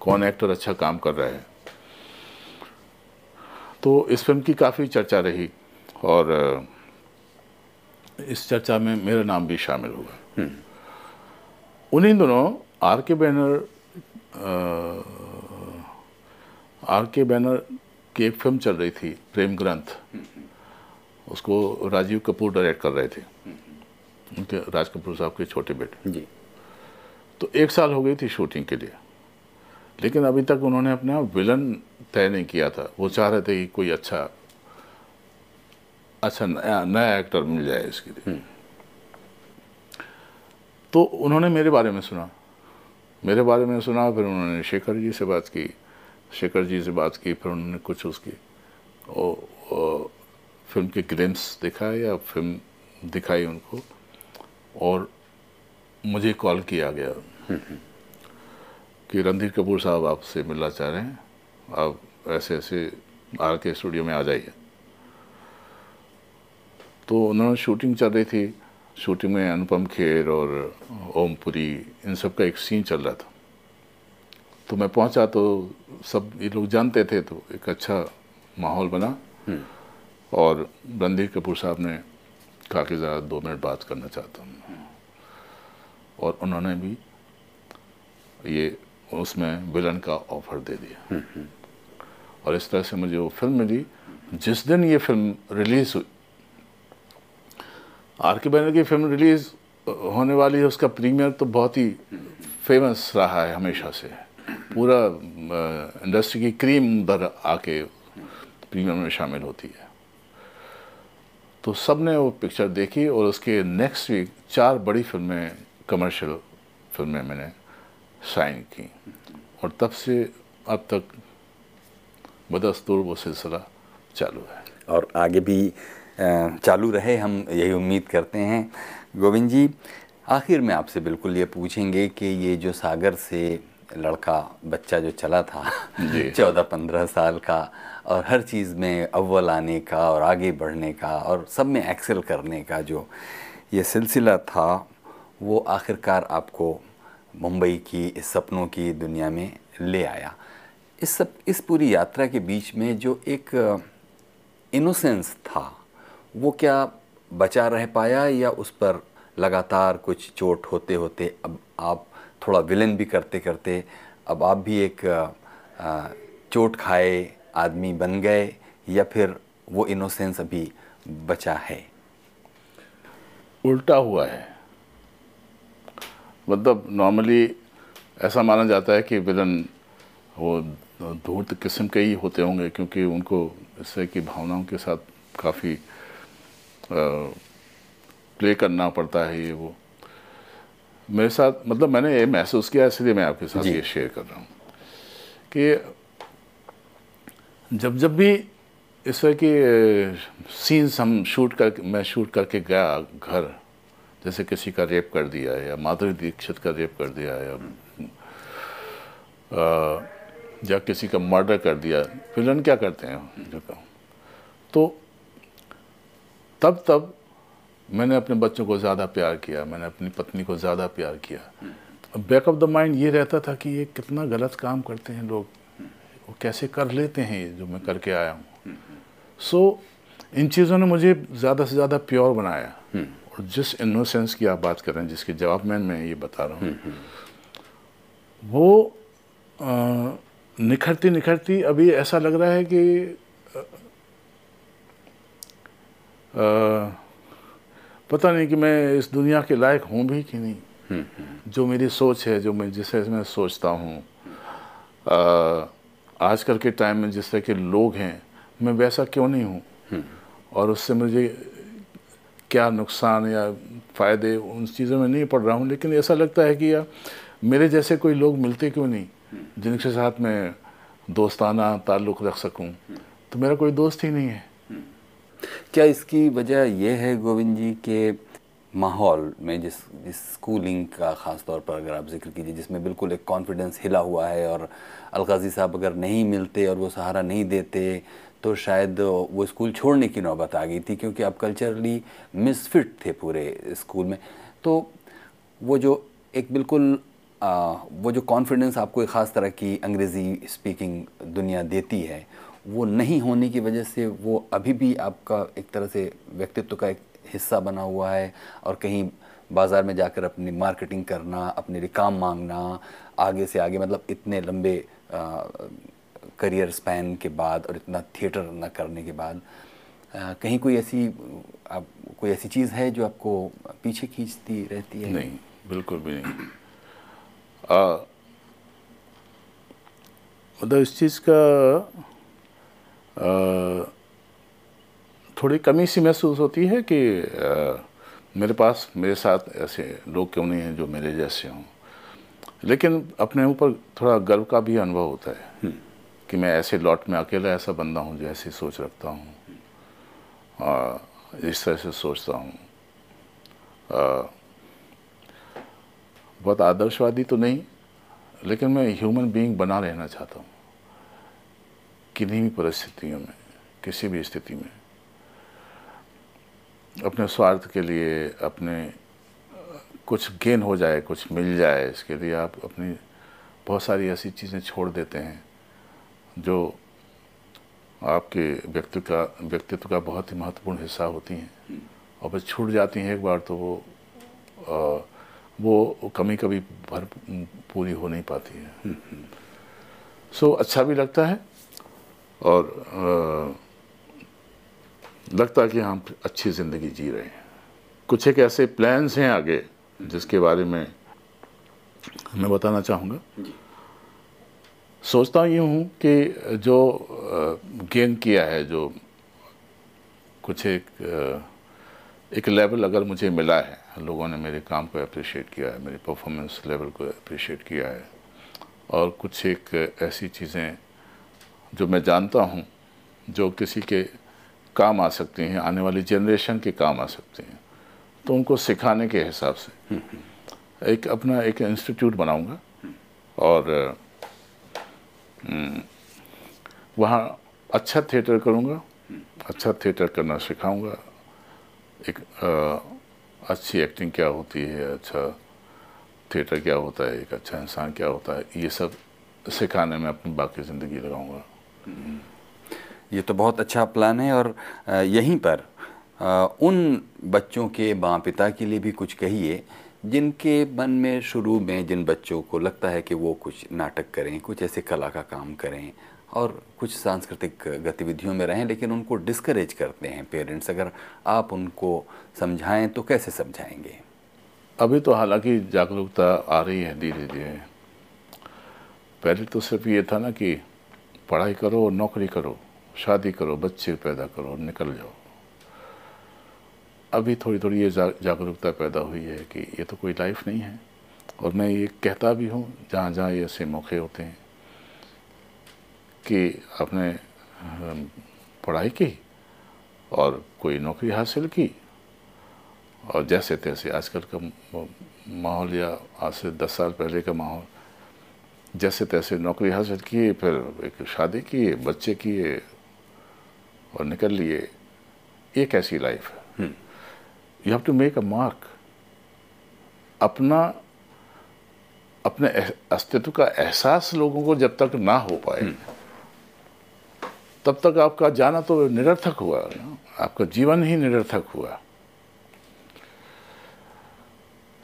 कौन एक्टर अच्छा काम कर रहा है? तो इस फ़िल्म की काफ़ी चर्चा रही और इस चर्चा में मेरा नाम भी शामिल हुआ। उन्हीं दोनों are K banner are K banner की एक फ़िल्म चल रही थी प्रेम ग्रंथ। उसको राजीव कपूर डायरेक्ट कर रहे थे। उनके राज कपूर साहब के छोटे बेटे। जी। तो एक साल हो गई थी शूटिंग के लिए। लेकिन अभी तक उन्होंने अपना विलन तय नहीं किया था। वो चाह रहे थे कि कोई अच्छा अच्छा नया नया एक्टर मिल जाए इसके लिए। तो उन्होंने मेरे बारे में सुना। मेरे बारे में सुना फिर उन्होंने शेखर जी से बात की। शेखर जी से बात की फिर उन्होंने कुछ उसकी ओ, ओ, फ़िल्म के ग्लिम्स दिखाए या फ़िल्म दिखाई उनको। और मुझे कॉल किया गया कि रणधीर कपूर साहब आपसे मिलना चाह रहे हैं। आप ऐसे ऐसे आर के स्टूडियो में आ जाइए। तो उन्होंने शूटिंग चल रही थी। शूटिंग में अनुपम खेर और ओमपुरी इन सब का एक सीन चल रहा था। तो मैं पहुँचा तो सब ये लोग जानते थे तो एक अच्छा माहौल बना। और रणधीर कपूर साहब ने कहा कि ज़रा दो मिनट बात करना चाहता हूँ। और उन्होंने भी ये उसमें विलन का ऑफ़र दे दिया। और इस तरह से मुझे वो फ़िल्म मिली। जिस दिन ये फ़िल्म रिलीज़ हुई आर के बैनर की फ़िल्म रिलीज़ होने वाली है उसका प्रीमियर तो बहुत ही फ़ेमस रहा है हमेशा से। पूरा इंडस्ट्री की क्रीम उधर आके प्रीमियर में शामिल होती है। तो सबने वो पिक्चर देखी और उसके नेक्स्ट वीक चार बड़ी फ़िल्में कमर्शियल फ़िल्में मैंने साइन की। और तब से अब तक बदस्तूर वो सिलसिला चालू है। और आगे भी चालू रहे हम यही उम्मीद करते हैं। गोविंद जी आखिर में आपसे बिल्कुल ये पूछेंगे कि ये जो सागर से लड़का बच्चा जो चला था चौदह पंद्रह साल का और हर चीज़ में अव्वल आने का और आगे बढ़ने का और सब में एक्सेल करने का जो ये सिलसिला था वो आखिरकार आपको मुंबई की इस सपनों की दुनिया में ले आया। इस सब, इस पूरी यात्रा के बीच में जो एक इनोसेंस था, वो क्या बचा रह पाया या उस पर लगातार कुछ चोट होते होते अब आप थोड़ा विलन भी करते करते अब आप भी एक चोट खाए आदमी बन गए या फिर वो इनोसेंस अभी बचा है? उल्टा हुआ है। मतलब नॉर्मली ऐसा माना जाता है कि विलन वो धूर्त किस्म के ही होते होंगे क्योंकि उनको इससे की भावनाओं के साथ काफ़ी प्ले करना पड़ता है ये वो। मेरे साथ मतलब मैंने ये महसूस किया इसलिए मैं आपके साथ ये शेयर कर रहा हूँ कि जब जब भी इस तरह की सीन्स हम शूट कर मैं शूट करके गया घर जैसे किसी का रेप कर दिया है या माधुरी दीक्षित का रेप कर दिया या या किसी का मर्डर कर दिया विलन क्या करते हैं? जो कहूँ तो तब तब मैंने अपने बच्चों को ज़्यादा प्यार किया मैंने अपनी पत्नी को ज़्यादा प्यार किया। बैक ऑफ़ द माइंड ये रहता था कि ये कितना गलत काम करते हैं लोग। वो कैसे कर लेते हैं ये जो मैं करके आया हूँ। सो so, इन चीज़ों ने मुझे ज़्यादा से ज़्यादा प्योर बनाया। और जिस इनोसेंस की आप बात कर रहे हैं जिसके जवाब में मैं ये बता रहा हूँ वो आ, निखरती निखरती अभी ऐसा लग रहा है कि आ, पता नहीं कि मैं इस दुनिया के लायक हूँ भी कि नहीं। जो मेरी सोच है जो मैं जिसे मैं सोचता हूँ आजकल के टाइम में जिस तरह के लोग हैं मैं वैसा क्यों नहीं हूँ? और उससे मुझे क्या नुकसान या फ़ायदे उन चीज़ों में नहीं पढ़ रहा हूँ, लेकिन ऐसा लगता है कि यार, मेरे जैसे कोई लोग मिलते क्यों नहीं, जिनके साथ मैं दोस्ताना ताल्लुक़ रख सकूँ? तो मेरा कोई दोस्त ही नहीं है। क्या इसकी वजह यह है, गोविंद जी, के माहौल में जिस जिस स्कूलिंग का ख़ास तौर पर अगर आप ज़िक्र कीजिए, जिसमें बिल्कुल एक कॉन्फिडेंस हिला हुआ है और अलगाजी साहब अगर नहीं मिलते और वो सहारा नहीं देते तो शायद वो स्कूल छोड़ने की नौबत आ गई थी क्योंकि आप कल्चरली मिसफिट थे पूरे स्कूल में। तो वो जो एक बिल्कुल आ, वो जो कॉन्फिडेंस आपको एक ख़ास तरह की अंग्रेज़ी स्पीकिंग दुनिया देती है वो नहीं होने की वजह से वो अभी भी आपका एक तरह से व्यक्तित्व का एक हिस्सा बना हुआ है और कहीं बाज़ार में जाकर अपनी मार्केटिंग करना अपने लिए काम मांगना आगे से आगे मतलब इतने लंबे करियर स्पैन के बाद और इतना थिएटर न करने के बाद आ, कहीं कोई ऐसी आप कोई ऐसी चीज़ है जो आपको पीछे खींचती रहती है? नहीं बिल्कुल भी नहीं। मतलब इस चीज़ का आ, थोड़ी कमी सी महसूस होती है कि आ, मेरे पास मेरे साथ ऐसे लोग क्यों नहीं हैं जो मेरे जैसे हों। लेकिन अपने ऊपर थोड़ा गर्व का भी अनुभव होता है। हम्म। कि मैं ऐसे लॉट में अकेला ऐसा बंदा हूँ जो ऐसी सोच रखता हूँ इस तरह से सोचता हूँ। बहुत आदर्शवादी तो नहीं, लेकिन मैं ह्यूमन बीइंग बना रहना चाहता हूँ। किन्हीं भी परिस्थितियों में, किसी भी स्थिति में। अपने स्वार्थ के लिए, अपने, कुछ गेन हो जाए, कुछ मिल जाए, इसके लिए आप अपनी बहुत सारी ऐसी चीज़ें छोड़ देते हैं। जो आपके व्यक्ति का व्यक्तित्व का बहुत ही महत्वपूर्ण हिस्सा होती हैं। और बस छूट जाती हैं एक बार तो वो आ, वो कमी कभी भर पूरी हो नहीं पाती है। सो so, अच्छा भी लगता है और आ, लगता है कि हम अच्छी ज़िंदगी जी रहे हैं। कुछ एक ऐसे प्लान्स हैं आगे जिसके बारे में मैं बताना चाहूँगा। सोचता यूँ हूँ कि जो गेन किया है जो कुछ एक एक लेवल अगर मुझे मिला है लोगों ने मेरे काम को अप्रिशिएट किया है मेरे परफॉर्मेंस लेवल को अप्रिशिएट किया है और कुछ एक ऐसी चीज़ें जो मैं जानता हूँ जो किसी के काम आ सकती हैं आने वाली जनरेशन के काम आ सकते हैं तो उनको सिखाने के हिसाब से एक अपना एक इंस्टीट्यूट बनाऊँगा और हम्म, वहाँ अच्छा थिएटर करूँगा अच्छा थिएटर करना सिखाऊँगा। एक आ, अच्छी एक्टिंग क्या होती है अच्छा थिएटर क्या होता है एक अच्छा इंसान क्या होता है ये सब सिखाने में अपनी बाकी ज़िंदगी लगाऊँगा। ये तो बहुत अच्छा प्लान है और यहीं पर उन बच्चों के माँ पिता के लिए भी कुछ कहिए जिनके मन में शुरू में जिन बच्चों को लगता है कि वो कुछ नाटक करें, कुछ ऐसे कला का काम करें और कुछ सांस्कृतिक गतिविधियों में रहें, लेकिन उनको डिस्करेज करते हैं पेरेंट्स अगर आप उनको समझाएँ तो कैसे समझाएँगे? अभी तो हालाँकि जागरूकता आ रही है धीरे धीरे पहले तो सिर्फ़ ये था ना कि पढ़ाई करो, नौकरी करो, शादी करो, बच्चे पैदा करो, निकल जाओ। अभी थोड़ी थोड़ी ये जागरूकता पैदा हुई है कि ये तो कोई लाइफ नहीं है। और मैं ये कहता भी हूँ जहाँ जहाँ ये ऐसे मौके होते हैं, कि आपने पढ़ाई की और कोई नौकरी हासिल की और जैसे तैसे आजकल का माहौल या आज से दस साल पहले का माहौल जैसे तैसे नौकरी हासिल किए फिर एक शादी किए बच्चे किए और निकल लिए, ये कैसी लाइफ है? You have to make a mark अपना अपने अस्तित्व का एहसास लोगों को जब तक ना हो पाए हम्म। तब तक आपका जाना तो निरर्थक हुआ आपका जीवन ही निरर्थक हुआ।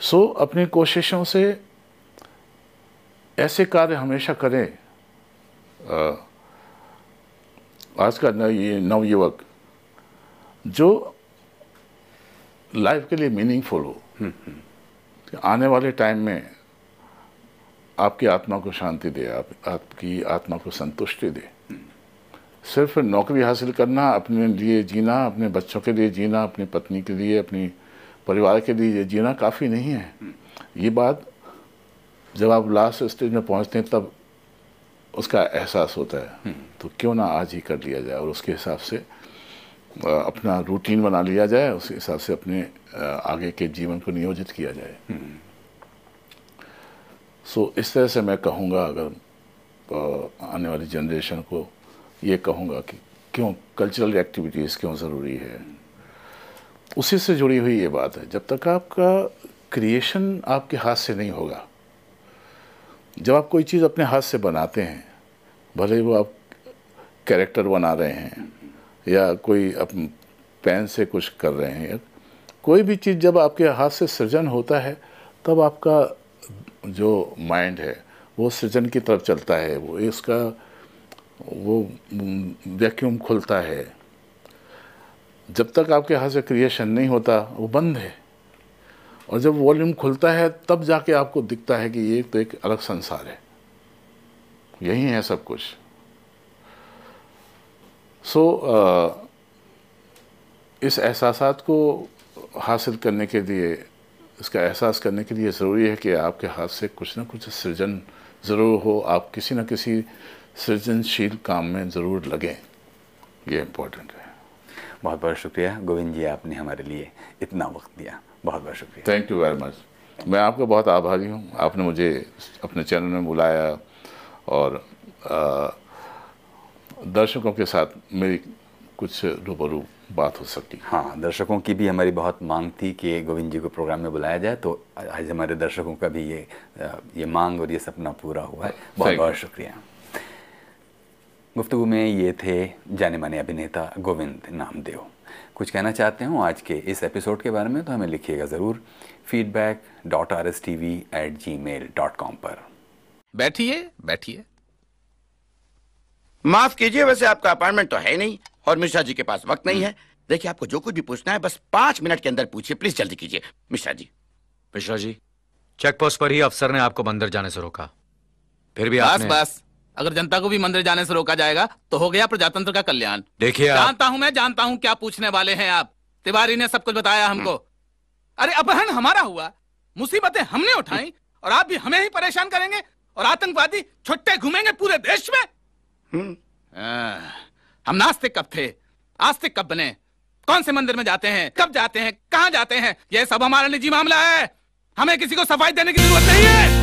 सो so, अपनी कोशिशों से ऐसे कार्य हमेशा करें। आज का नवयुवक जो लाइफ के लिए मीनिंगफुल हो। आने वाले टाइम में आपकी आत्मा को शांति दे, आप, आपकी आत्मा को संतुष्टि दे। सिर्फ़ नौकरी हासिल करना, अपने लिए जीना, अपने बच्चों के लिए जीना, अपनी पत्नी के लिए, अपनी परिवार के लिए जीना काफ़ी नहीं है। ये बात जब आप लास्ट स्टेज में पहुँचते हैं, तब उसका एहसास होता है। तो क्यों ना आज ही कर लिया जाए और उसके हिसाब से अपना रूटीन बना लिया जाए उस हिसाब से अपने आगे के जीवन को नियोजित किया जाए। सो इस तरह से मैं कहूँगा अगर आने वाली जनरेशन को ये कहूँगा कि क्यों कल्चरल एक्टिविटीज़ क्यों ज़रूरी है? उसी से जुड़ी हुई ये बात है जब तक आपका क्रिएशन आपके हाथ से नहीं होगा जब आप कोई चीज़ अपने हाथ से बनाते हैं भले वो आप कैरेक्टर बना रहे हैं या कोई पेन से कुछ कर रहे हैं कोई भी चीज़ जब आपके हाथ से सृजन होता है, तब आपका जो माइंड है, वो सृजन की तरफ़ चलता है, वो इसका, वो वैक्यूम खुलता है। जब तक आपके हाथ से क्रिएशन नहीं होता, वो बंद है। और जब वॉल्यूम खुलता है, तब जाके आपको दिखता है कि ये तो एक अलग संसार है। यही है सब कुछ। सो so, uh, इस एहसास को हासिल करने के लिए इसका एहसास करने के लिए ज़रूरी है कि आपके हाथ से कुछ ना कुछ सृजन ज़रूर हो। आप किसी न किसी सृजनशील काम में ज़रूर लगें। ये इम्पोर्टेंट है। बहुत बहुत शुक्रिया। गोविंद जी आपने हमारे लिए इतना वक्त दिया। बहुत बहुत शुक्रिया। थैंक यू वेरी मच मैं आपका बहुत आभारी हूँ। आपने मुझे अपने चैनल में बुलाया और दर्शकों के साथ मेरी कुछ रूबरू बात हो सकी हाँ। दर्शकों की भी हमारी बहुत मांग थी कि गोविंद जी को प्रोग्राम में बुलाया जाए तो आज हमारे दर्शकों का भी ये ये मांग और ये सपना पूरा हुआ है। बहुत बहुत शुक्रिया। गुफ्तु में ये थे जाने माने अभिनेता गोविंद नामदेव। कुछ कहना चाहते हो आज के इस एपिसोड के बारे में तो हमें लिखिएगा ज़रूर feedback dot R S T V at Gmail dot com पर। बैठिए बैठिए। माफ़ कीजिए वैसे आपका अपॉइंटमेंट तो है नहीं और मिश्रा जी के पास वक्त नहीं है। देखिए आपको जो कुछ भी पूछना है बस पाँच मिनट के अंदर पूछिए। प्लीज़ जल्दी कीजिए मिश्रा जी। मिश्रा जी चेक पोस्ट पर ही अफसर ने आपको मंदिर जाने से रोका। फिर भी बस आपने... बस। अगर जनता को भी मंदिर जाने से रोका जाएगा तो हो गया प्रजातंत्र का कल्याण। देखिए जानता हूँ मैं जानता हूँ क्या पूछने वाले हैं आप। तिवारी ने सब कुछ बताया हमको। अरे अपहरण हमारा हुआ। मुसीबतें हमने उठाई और आप भी हमें ही परेशान करेंगे और आतंकवादी छुट्टे घूमेंगे पूरे देश में। हम नास्तिक कब थे? आस्तिक कब बने? कौन से मंदिर में जाते हैं? कब जाते हैं? कहाँ जाते हैं? यह सब हमारा निजी मामला है। हमें किसी को सफ़ाई देने की ज़रूरत नहीं है।